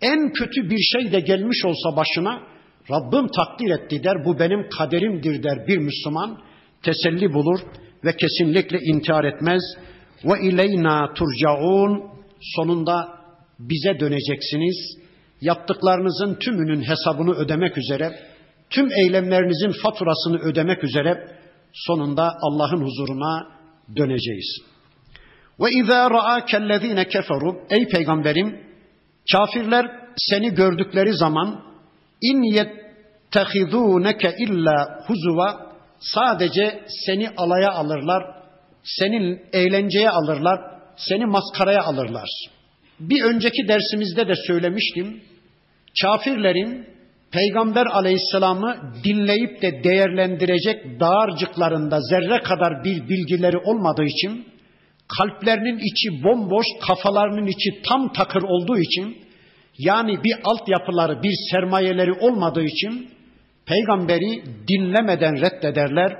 En kötü bir şey de gelmiş olsa başına Rabbim takdir etti der, bu benim kaderimdir der bir Müslüman teselli bulur ve kesinlikle intihar etmez. Ve ileyna turcaun sonunda bize döneceksiniz. Yaptıklarınızın tümünün hesabını ödemek üzere, tüm eylemlerinizin faturasını ödemek üzere sonunda Allah'ın huzuruna döneceğiz. Ve izâ ra'âkellezîne keferu ey peygamberim kafirler seni gördükleri zaman in yettehidûneke illa huzuva sadece seni alaya alırlar, senin eğlenceye alırlar, seni maskaraya alırlar. Bir önceki dersimizde de söylemiştim. Kafirlerin Peygamber aleyhisselamı dinleyip de değerlendirecek dağarcıklarında zerre kadar bir bilgileri olmadığı için, kalplerinin içi bomboş, kafalarının içi tam takır olduğu için, yani bir altyapıları, bir sermayeleri olmadığı için, peygamberi dinlemeden reddederler,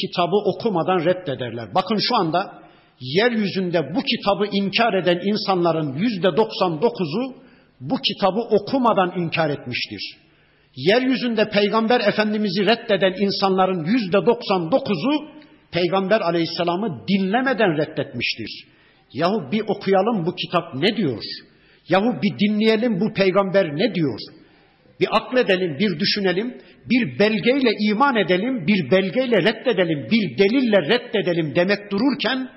kitabı okumadan reddederler. Bakın şu anda yeryüzünde bu kitabı inkar eden insanların yüzde 99'u bu kitabı okumadan inkar etmiştir yeryüzünde peygamber efendimizi reddeden insanların yüzde 99'u peygamber aleyhisselamı dinlemeden reddetmiştir. Yahu bir okuyalım bu kitap ne diyor? Yahu bir dinleyelim bu peygamber ne diyor? Bir akledelim, bir düşünelim, bir belgeyle iman edelim, bir belgeyle reddedelim, bir delille reddedelim demek dururken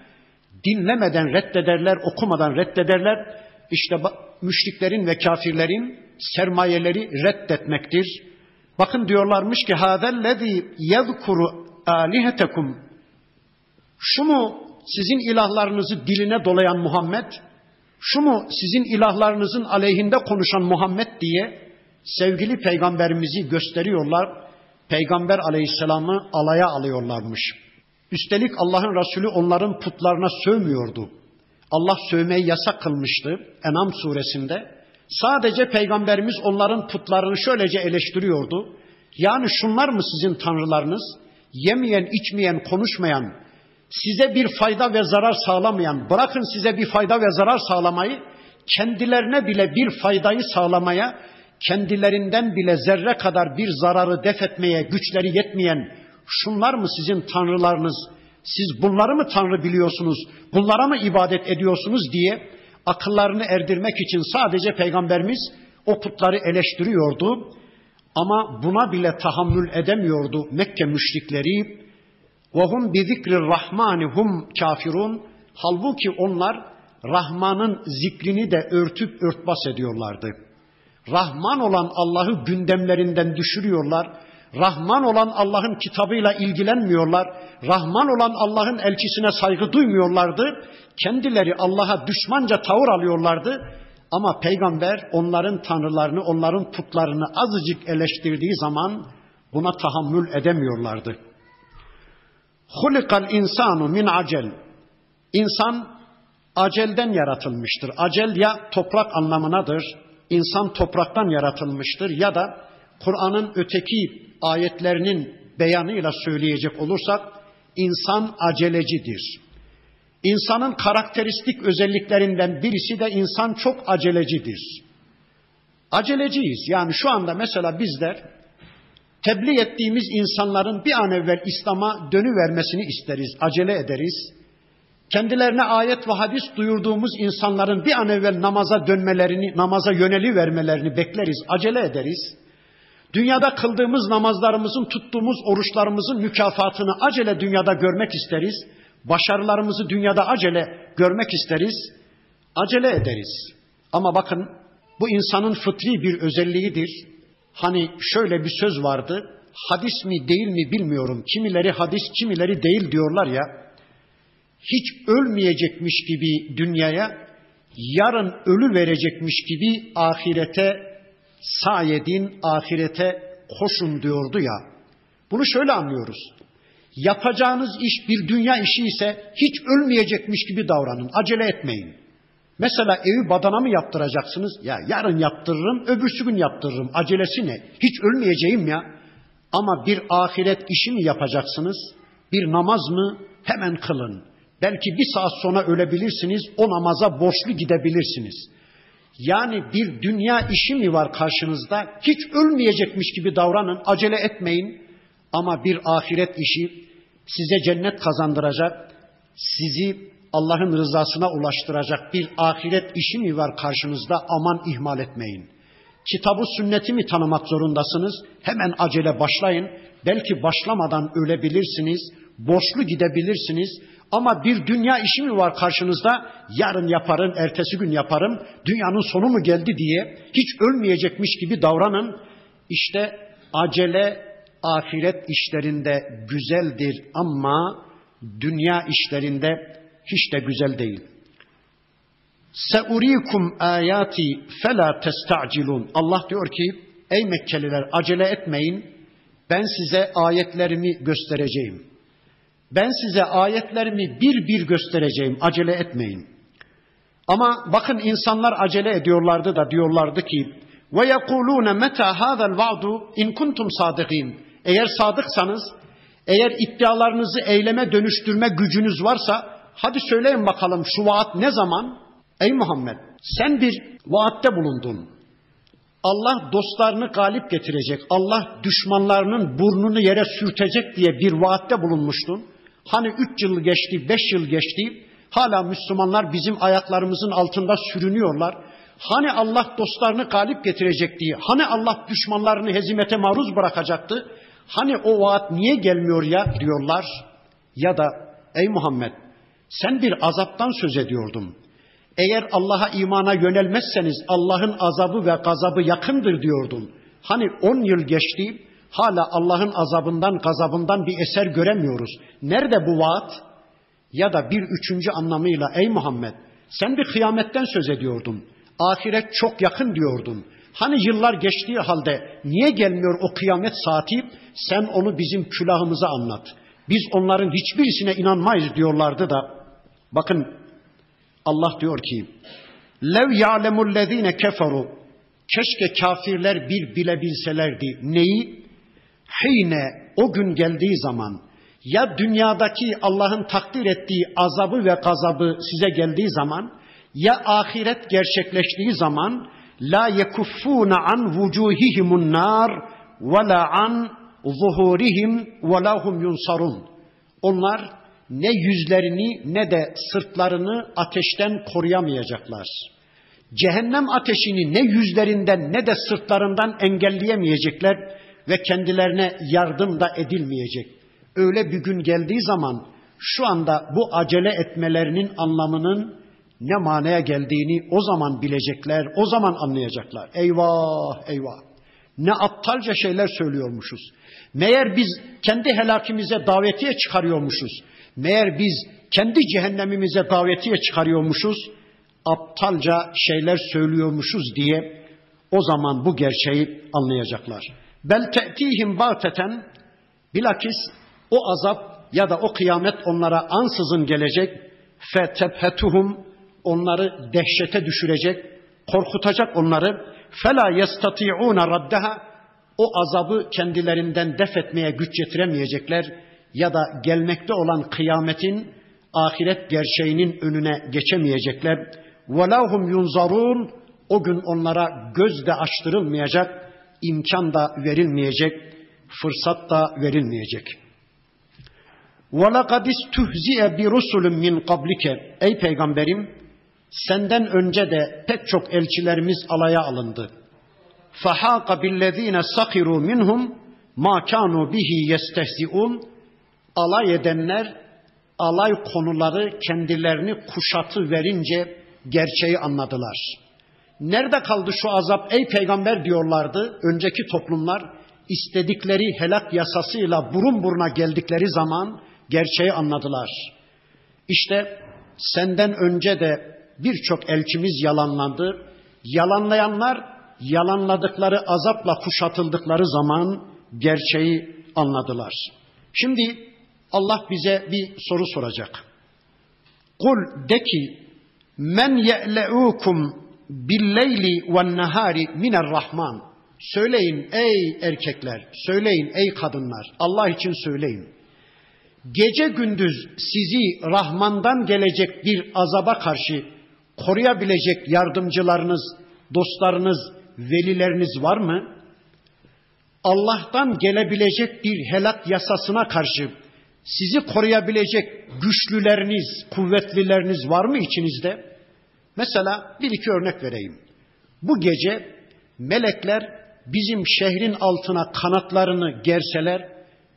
dinlemeden reddederler, okumadan reddederler. İşte müşriklerin ve kafirlerin sermayeleri reddetmektir. Bakın diyorlarmış ki hâzellezî yezkuru âlihetekum şu mu sizin ilahlarınızı diline dolayan Muhammed? Şu mu sizin ilahlarınızın aleyhinde konuşan Muhammed diye sevgili peygamberimizi gösteriyorlar. Peygamber aleyhisselamı alaya alıyorlarmış. Üstelik Allah'ın Resulü onların putlarına sövmüyordu. Allah sövmeyi yasak kılmıştı Enam suresinde. Sadece peygamberimiz onların putlarını şöylece eleştiriyordu. Yani şunlar mı sizin tanrılarınız? Yemeyen, içmeyen, konuşmayan, size bir fayda ve zarar sağlamayan, bırakın size bir fayda ve zarar sağlamayı, kendilerine bile bir faydayı sağlamaya, kendilerinden bile zerre kadar bir zararı def etmeye güçleri yetmeyen, şunlar mı sizin tanrılarınız? Siz bunları mı tanrı biliyorsunuz? Bunlara mı ibadet ediyorsunuz diye akıllarını erdirmek için sadece peygamberimiz o putları eleştiriyordu. Ama buna bile tahammül edemiyordu Mekke müşrikleri. وَهُمْ بِذِكْرِ الرَّحْمَانِ hum kafirun. Halbuki onlar Rahman'ın zikrini de örtüp örtbas ediyorlardı. Rahman olan Allah'ı gündemlerinden düşürüyorlar. Rahman olan Allah'ın kitabıyla ilgilenmiyorlar. Rahman olan Allah'ın elçisine saygı duymuyorlardı. Kendileri Allah'a düşmanca tavır alıyorlardı. Ama peygamber onların tanrılarını, onların putlarını azıcık eleştirdiği zaman buna tahammül edemiyorlardı. Hulikal insanu min acel. İnsan acelden yaratılmıştır. Acel ya toprak anlamınadır. İnsan topraktan yaratılmıştır ya da Kur'an'ın öteki ayetlerinin beyanıyla söyleyecek olursak insan acelecidir. İnsanın karakteristik özelliklerinden birisi de insan çok acelecidir. Aceleciyiz. Yani şu anda mesela bizler tebliğ ettiğimiz insanların bir an evvel İslam'a dönüvermesini isteriz, acele ederiz. Kendilerine ayet ve hadis duyurduğumuz insanların bir an evvel namaza dönmelerini, namaza yöneli vermelerini bekleriz, acele ederiz. Dünyada kıldığımız namazlarımızın, tuttuğumuz oruçlarımızın mükafatını acele dünyada görmek isteriz. Başarılarımızı dünyada acele görmek isteriz. Acele ederiz. Ama bakın bu insanın fıtri bir özelliğidir. Hani şöyle bir söz vardı. Hadis mi değil mi bilmiyorum. Kimileri hadis, kimileri değil diyorlar ya. Hiç ölmeyecekmiş gibi dünyaya, yarın ölü verecekmiş gibi ahirete sayedin, ahirete koşun diyordu ya. Bunu şöyle anlıyoruz. Yapacağınız iş bir dünya işi ise hiç ölmeyecekmiş gibi davranın. Acele etmeyin. Mesela evi badana mı yaptıracaksınız? Ya yarın yaptırırım, öbürsü gün yaptırırım. Acelesi ne? Hiç ölmeyeceğim ya. Ama bir ahiret işi mi yapacaksınız? Bir namaz mı? Hemen kılın. Belki bir saat sonra ölebilirsiniz, o namaza borçlu gidebilirsiniz. Yani bir dünya işi mi var karşınızda? Hiç ölmeyecekmiş gibi davranın, acele etmeyin. Ama bir ahiret işi size cennet kazandıracak, sizi Allah'ın rızasına ulaştıracak bir ahiret işi mi var karşınızda? Aman ihmal etmeyin. Kitabı sünneti mi tanımak zorundasınız? Hemen acele başlayın. Belki başlamadan ölebilirsiniz, borçlu gidebilirsiniz. Ama bir dünya işi mi var karşınızda? Yarın yaparım, ertesi gün yaparım. Dünyanın sonu mu geldi diye hiç ölmeyecekmiş gibi davranın. İşte acele ahiret işlerinde güzeldir ama dünya işlerinde hiç de güzel değil. Seurikum ayati fela testacilun. Allah diyor ki ey Mekkeliler acele etmeyin. Ben size ayetlerimi göstereceğim. Ben size ayetlerimi bir bir göstereceğim. Acele etmeyin. Ama bakın insanlar acele ediyorlardı da diyorlardı ki ve yekulune meta hadal va'du in kuntum sadikin. Eğer sadıksanız, eğer iddialarınızı eyleme dönüştürme gücünüz varsa hadi söyleyin bakalım şu vaat ne zaman? Ey Muhammed sen bir vaatte bulundun. Allah dostlarını galip getirecek, Allah düşmanlarının burnunu yere sürtecek diye bir vaatte bulunmuştun. Hani üç yıl geçti, beş yıl geçti, hala Müslümanlar bizim ayaklarımızın altında sürünüyorlar. Hani Allah dostlarını galip getirecekti, hani Allah düşmanlarını hezimete maruz bırakacaktı, hani o vaat niye gelmiyor ya diyorlar. Ya da ey Muhammed sen bir azaptan söz ediyordun. Eğer Allah'a imana yönelmezseniz Allah'ın azabı ve gazabı yakındır diyordun. Hani on yıl geçti hala Allah'ın azabından gazabından bir eser göremiyoruz. Nerede bu vaat? Ya da bir üçüncü anlamıyla ey Muhammed sen bir kıyametten söz ediyordun. Ahiret çok yakın diyordun. Hani yıllar geçtiği halde niye gelmiyor o kıyamet saati? Sen onu bizim külahımıza anlat. Biz onların hiçbirisine inanmayız diyorlardı da. Bakın Allah diyor ki Lev ya'lemul lezine keferu Keşke kafirler bir bilebilselerdi. Neyi? Hine o gün geldiği zaman ya dünyadaki Allah'ın takdir ettiği azabı ve gazabı size geldiği zaman ya ahiret gerçekleştiği zaman la yekuffuna an vucuhihimun nar ve la an zuhurihim ve lahum yunsarun. Onlar ne yüzlerini ne de sırtlarını ateşten koruyamayacaklar. Cehennem ateşini ne yüzlerinden ne de sırtlarından engelleyemeyecekler ve kendilerine yardım da edilmeyecek. Öyle bir gün geldiği zaman şu anda bu acele etmelerinin anlamının ne manaya geldiğini o zaman bilecekler, o zaman anlayacaklar. Eyvah, eyvah. Ne aptalca şeyler söylüyormuşuz. Meğer biz kendi helakimize davetiye çıkarıyormuşuz. Meğer biz kendi cehennemimize davetiye çıkarıyormuşuz. Aptalca şeyler söylüyormuşuz diye o zaman bu gerçeği anlayacaklar. Bel te'tihim bateten bilakis o azap ya da o kıyamet onlara ansızın gelecek. Fe tebhetuhum onları dehşete düşürecek, korkutacak onları. Fela yestati'una raddaha o azabı kendilerinden def etmeye güç yetiremeyecekler ya da gelmekte olan kıyametin ahiret gerçeğinin önüne geçemeyecekler. وَلَهُمْ yunzarun O gün onlara göz de açtırılmayacak, imkan da verilmeyecek, fırsat da verilmeyecek. وَلَقَدْ اِسْتُهْزِئَ بِرُسُلٌ min قَبْلِكَ Ey peygamberim, senden önce de pek çok elçilerimiz alaya alındı. فَحَاقَ بِالَّذ۪ينَ سَخِرُوا مِنْهُمْ مَا كَانُوا بِهِ يَسْتَهْزِئُونَ Alay edenler, alay konuları kendilerini kuşatı verince gerçeği anladılar. Nerede kaldı şu azap ey peygamber diyorlardı önceki toplumlar istedikleri helak yasasıyla burun buruna geldikleri zaman gerçeği anladılar. İşte senden önce de birçok elçimiz yalanlandı. Yalanlayanlar yalanladıkları azapla kuşatıldıkları zaman gerçeği anladılar. Şimdi Allah bize bir soru soracak. Kul de ki men ye'le'ukum billeyli ve nehari miner rahman. Söyleyin ey erkekler, söyleyin ey kadınlar, Allah için söyleyin. Gece gündüz sizi Rahman'dan gelecek bir azaba karşı koruyabilecek yardımcılarınız, dostlarınız, velileriniz var mı? Allah'tan gelebilecek bir helak yasasına karşı sizi koruyabilecek güçlüleriniz, kuvvetlileriniz var mı içinizde? Mesela bir iki örnek vereyim. Bu gece melekler bizim şehrin altına kanatlarını gerseler,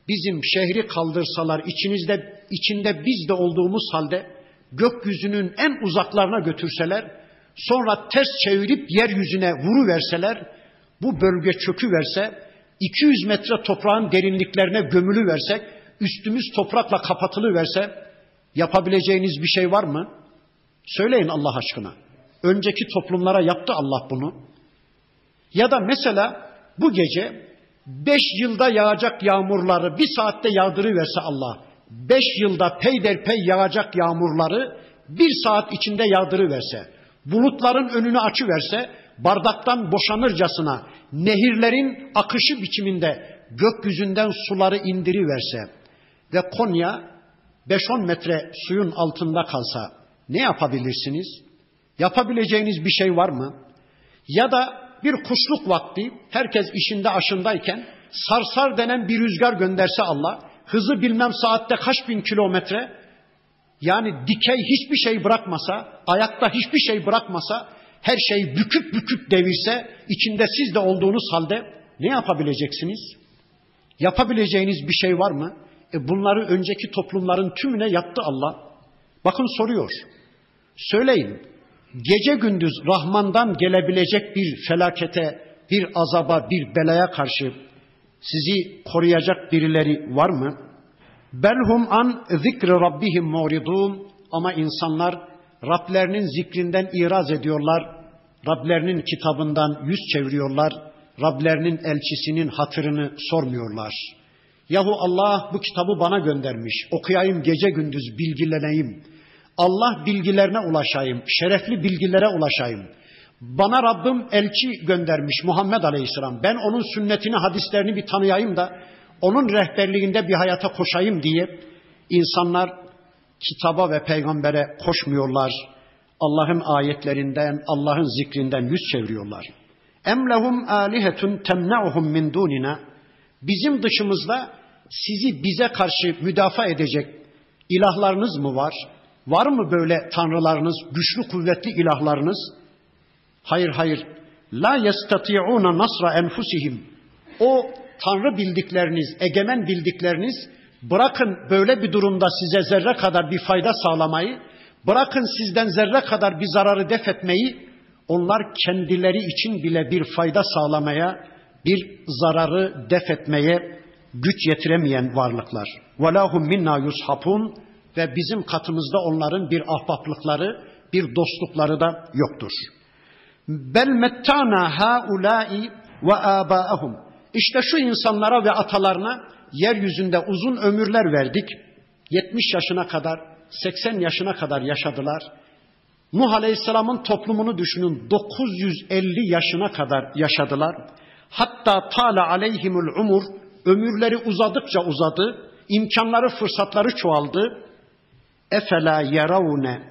bizim şehri kaldırsalar içinizde içinde biz de olduğumuz halde gökyüzünün en uzaklarına götürseler, sonra ters çevirip yeryüzüne vuru verseler, bu bölge çökü verse, 200 metre toprağın derinliklerine gömülü versek, üstümüz toprakla kapatılı verse, yapabileceğiniz bir şey var mı? Söyleyin Allah aşkına. Önceki toplumlara yaptı Allah bunu. Ya da mesela bu gece beş yılda yağacak yağmurları bir saatte yağdırıverse Allah, beş yılda peyderpey yağacak yağmurları bir saat içinde yağdırıverse, bulutların önünü açıverse, bardaktan boşanırcasına nehirlerin akışı biçiminde gökyüzünden suları indiriverse ve Konya 5-10 metre suyun altında kalsa ne yapabilirsiniz? Yapabileceğiniz bir şey var mı? Ya da bir kuşluk vakti herkes işinde aşındayken sarsar denen bir rüzgar gönderse Allah hızı bilmem saatte kaç bin kilometre yani dikey hiçbir şey bırakmasa ayakta hiçbir şey bırakmasa her şeyi büküp büküp devirse içinde siz de olduğunuz halde ne yapabileceksiniz? Yapabileceğiniz bir şey var mı? E bunları önceki toplumların tümüne yaptı Allah. Bakın soruyor. Söyleyin. Gece gündüz Rahman'dan gelebilecek bir felakete, bir azaba, bir belaya karşı sizi koruyacak birileri var mı? Belhum an zikri rabbihim muridun ama insanlar Rablerinin zikrinden iraz ediyorlar. Rablerinin kitabından yüz çeviriyorlar. Rablerinin elçisinin hatırını sormuyorlar. Yahu Allah bu kitabı bana göndermiş. Okuyayım gece gündüz bilgileneyim. Allah bilgilerine ulaşayım, şerefli bilgilere ulaşayım. Bana Rabbim elçi göndermiş Muhammed Aleyhisselam. Ben onun sünnetini, hadislerini bir tanıyayım da onun rehberliğinde bir hayata koşayım diye insanlar kitaba ve peygambere koşmuyorlar. Allah'ın ayetlerinden, Allah'ın zikrinden yüz çeviriyorlar. Em lehum alihetun temna'uhum min dunina. Bizim dışımızda sizi bize karşı müdafaa edecek ilahlarınız mı var? Var mı böyle tanrılarınız, güçlü kuvvetli ilahlarınız? Hayır hayır. La yestati'una nasra enfusihim. O tanrı bildikleriniz, egemen bildikleriniz bırakın böyle bir durumda size zerre kadar bir fayda sağlamayı, bırakın sizden zerre kadar bir zararı def etmeyi, onlar kendileri için bile bir fayda sağlamaya, bir zararı def etmeye güç yetiremeyen varlıklar. وَلَهُمْ minna yushapun ve bizim katımızda onların bir ahbaplıkları, bir dostlukları da yoktur. Bel mettana haulai ve abaahum. İşte şu insanlara ve atalarına yeryüzünde uzun ömürler verdik. 70 yaşına kadar, 80 yaşına kadar yaşadılar. Nuh Aleyhisselam'ın toplumunu düşünün 950 yaşına kadar yaşadılar. Hatta tala aleyhimul umur ömürleri uzadıkça uzadı, imkanları fırsatları çoğaldı. Efela yeravne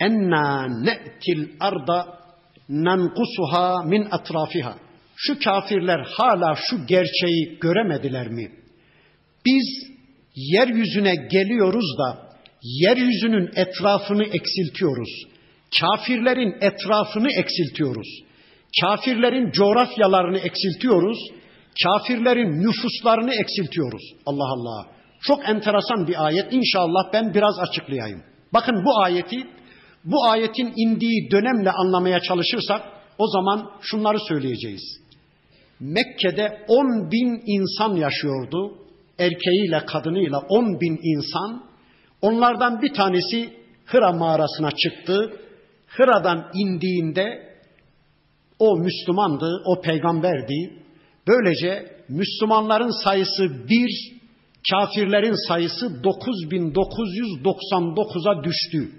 enna ne'til arda nankusuha min atrafiha. Şu kafirler hala şu gerçeği göremediler mi? Biz yeryüzüne geliyoruz da yeryüzünün etrafını eksiltiyoruz. Kafirlerin etrafını eksiltiyoruz. Kafirlerin coğrafyalarını eksiltiyoruz. Kafirlerin nüfuslarını eksiltiyoruz. Allah Allah. Çok enteresan bir ayet. İnşallah ben biraz açıklayayım. Bakın bu ayeti, bu ayetin indiği dönemle anlamaya çalışırsak o zaman şunları söyleyeceğiz. Mekke'de 10 bin insan yaşıyordu. Erkeğiyle kadınıyla 10 bin insan. Onlardan bir tanesi Hıra mağarasına çıktı. Hıra'dan indiğinde o Müslümandı, o peygamberdi. Böylece Müslümanların sayısı bir, kafirlerin sayısı 9999'a düştü.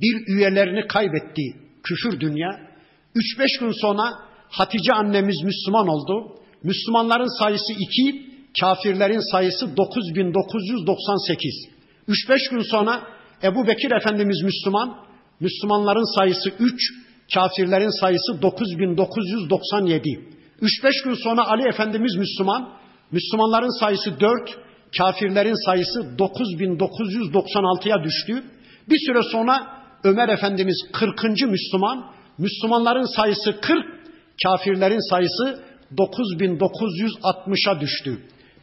Bir üyelerini kaybetti küfür dünya. 3-5 gün sonra Hatice annemiz Müslüman oldu. Müslümanların sayısı 2, kafirlerin sayısı 9998. 3-5 gün sonra Ebu Bekir Efendimiz Müslüman, Müslümanların sayısı 3, kafirlerin sayısı 9997. 3-5 gün sonra Ali Efendimiz Müslüman, Müslümanların sayısı 4, kafirlerin sayısı 9996'ya düştü. Bir süre sonra Ömer Efendimiz 40. Müslüman, Müslümanların sayısı 40, kafirlerin sayısı 9960'a düştü.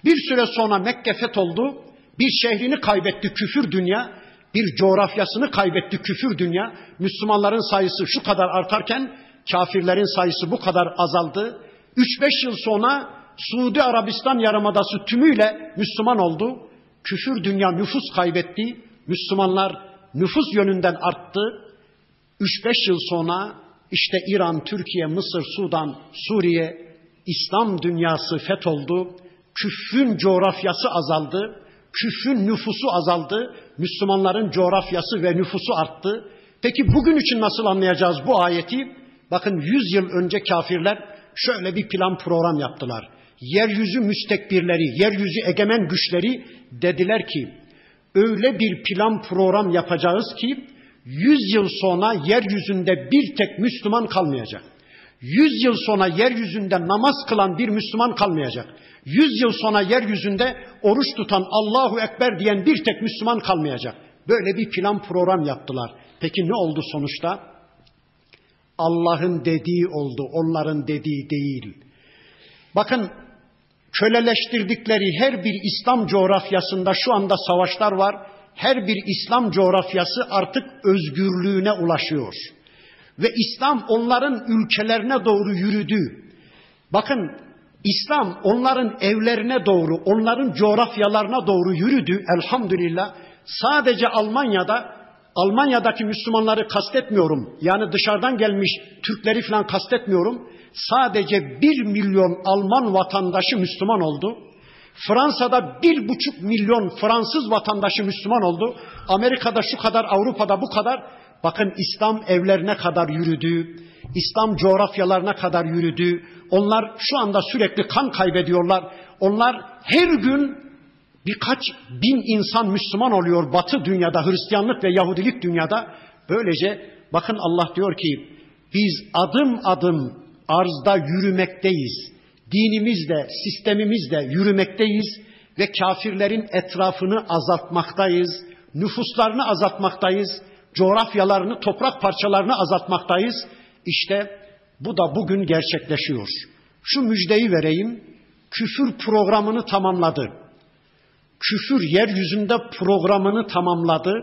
Bir süre sonra Mekke fetholdu, bir şehrini kaybetti küfür dünya, bir coğrafyasını kaybetti küfür dünya. Müslümanların sayısı şu kadar artarken kafirlerin sayısı bu kadar azaldı. 3-5 yıl sonra Suudi Arabistan yarımadası tümüyle Müslüman oldu. Küfür dünya nüfus kaybetti. Müslümanlar nüfus yönünden arttı. 3-5 yıl sonra işte İran, Türkiye, Mısır, Sudan, Suriye, İslam dünyası fetholdu. Küfrün coğrafyası azaldı. Küfrün nüfusu azaldı. Müslümanların coğrafyası ve nüfusu arttı. Peki bugün için nasıl anlayacağız bu ayeti? Bakın 100 yıl önce kafirler şöyle bir plan program yaptılar. Yeryüzü müstekbirleri, yeryüzü egemen güçleri dediler ki öyle bir plan program yapacağız ki 100 yıl sonra yeryüzünde bir tek Müslüman kalmayacak. 100 yıl sonra yeryüzünde namaz kılan bir Müslüman kalmayacak. 100 yıl sonra yeryüzünde oruç tutan Allahu Ekber diyen bir tek Müslüman kalmayacak. Böyle bir plan program yaptılar. Peki ne oldu sonuçta? Allah'ın dediği oldu, onların dediği değil. Bakın köleleştirdikleri her bir İslam coğrafyasında şu anda savaşlar var. Her bir İslam coğrafyası artık özgürlüğüne ulaşıyor. Ve İslam onların ülkelerine doğru yürüdü. Bakın İslam onların evlerine doğru, onların coğrafyalarına doğru yürüdü elhamdülillah. Sadece Almanya'da, Almanya'daki Müslümanları kastetmiyorum. Yani dışarıdan gelmiş Türkleri falan kastetmiyorum. Sadece bir milyon Alman vatandaşı Müslüman oldu. Fransa'da bir buçuk milyon Fransız vatandaşı Müslüman oldu. Amerika'da şu kadar, Avrupa'da bu kadar. Bakın İslam evlerine kadar yürüdü. İslam coğrafyalarına kadar yürüdü. Onlar şu anda sürekli kan kaybediyorlar. Onlar her gün birkaç bin insan Müslüman oluyor Batı dünyada, Hristiyanlık ve Yahudilik dünyada. Böylece bakın Allah diyor ki biz adım adım arzda yürümekteyiz. Dinimizle, sistemimizle yürümekteyiz ve kafirlerin etrafını azaltmaktayız. Nüfuslarını azaltmaktayız. Coğrafyalarını, toprak parçalarını azaltmaktayız. İşte bu da bugün gerçekleşiyor. Şu müjdeyi vereyim. Küfür programını tamamladı. Küfür yeryüzünde programını tamamladı.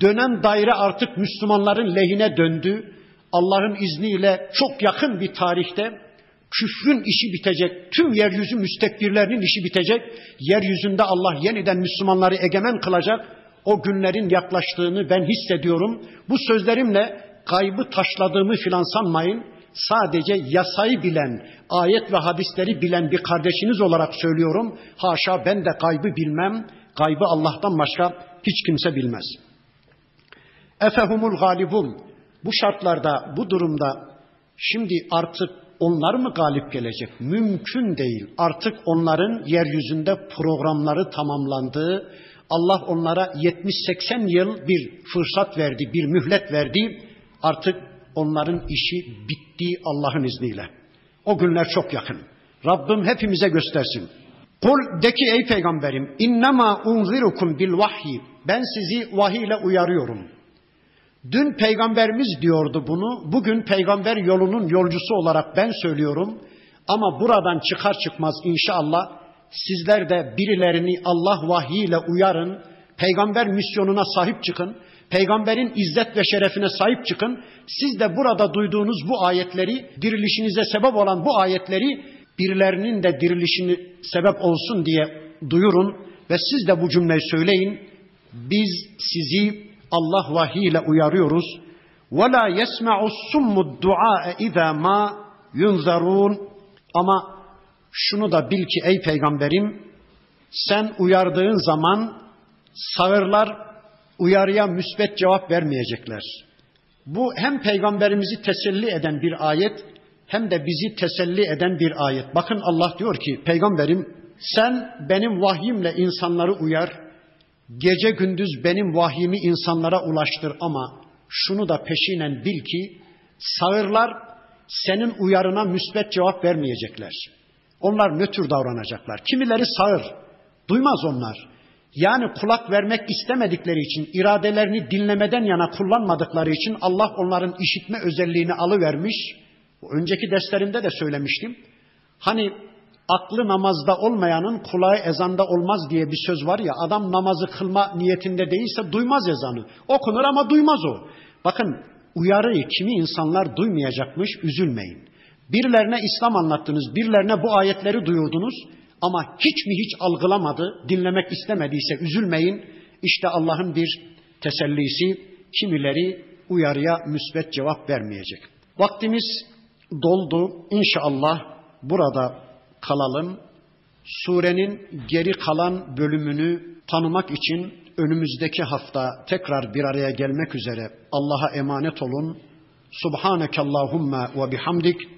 Dönen daire artık Müslümanların lehine döndü. Allah'ın izniyle çok yakın bir tarihte küfrün işi bitecek. Tüm yeryüzü müstekbirlerinin işi bitecek. Yeryüzünde Allah yeniden Müslümanları egemen kılacak. O günlerin yaklaştığını ben hissediyorum. Bu sözlerimle kaybı taşladığımı filan sanmayın. Sadece yasayı bilen, ayet ve hadisleri bilen bir kardeşiniz olarak söylüyorum. Haşa ben de kaybı bilmem. Kaybı Allah'tan başka hiç kimse bilmez. Efehumul galibun. Bu şartlarda, bu durumda şimdi artık onlar mı galip gelecek? Mümkün değil. Artık onların yeryüzünde programları tamamlandı. Allah onlara 70-80 yıl bir fırsat verdi, bir mühlet verdi. Artık onların işi bitti Allah'ın izniyle. O günler çok yakın. Rabbim hepimize göstersin. Kul de ki ey peygamberim innema unzirukum bil vahyi. Ben sizi vahiy ile uyarıyorum. Dün peygamberimiz diyordu bunu. Bugün peygamber yolunun yolcusu olarak ben söylüyorum. Ama buradan çıkar çıkmaz inşallah sizler de birilerini Allah vahyiyle uyarın. Peygamber misyonuna sahip çıkın. Peygamberin izzet ve şerefine sahip çıkın. Siz de burada duyduğunuz bu ayetleri, dirilişinize sebep olan bu ayetleri birilerinin de dirilişini sebep olsun diye duyurun ve siz de bu cümleyi söyleyin. Biz sizi Allah vahiy ile uyarıyoruz. وَلَا يَسْمَعُ السُّمُّ الدُّعَاءَ اِذَا مَا يُنْزَرُونَ Ama şunu da bil ki ey peygamberim sen uyardığın zaman sağırlar uyarıya müsbet cevap vermeyecekler. Bu hem peygamberimizi teselli eden bir ayet hem de bizi teselli eden bir ayet. Bakın Allah diyor ki peygamberim sen benim vahyimle insanları uyar, gece gündüz benim vahyimi insanlara ulaştır ama şunu da peşinen bil ki sağırlar senin uyarına müsbet cevap vermeyecekler. Onlar nötr davranacaklar. Kimileri sağır, duymaz onlar. Yani kulak vermek istemedikleri için, iradelerini dinlemeden yana kullanmadıkları için Allah onların işitme özelliğini alıvermiş. Önceki derslerimde de söylemiştim. Hani aklı namazda olmayanın kulağı ezanda olmaz diye bir söz var ya, adam namazı kılma niyetinde değilse duymaz ezanı. Okunur ama duymaz o. Bakın uyarıyı kimi insanlar duymayacakmış, üzülmeyin. Birilerine İslam anlattınız, birilerine bu ayetleri duyurdunuz ama hiç mi hiç algılamadı, dinlemek istemediyse üzülmeyin. İşte Allah'ın bir tesellisi, kimileri uyarıya müsbet cevap vermeyecek. Vaktimiz doldu. İnşallah burada kalalım. Surenin geri kalan bölümünü tanımak için önümüzdeki hafta tekrar bir araya gelmek üzere Allah'a emanet olun. Subhaneke Allahumma ve bihamdik.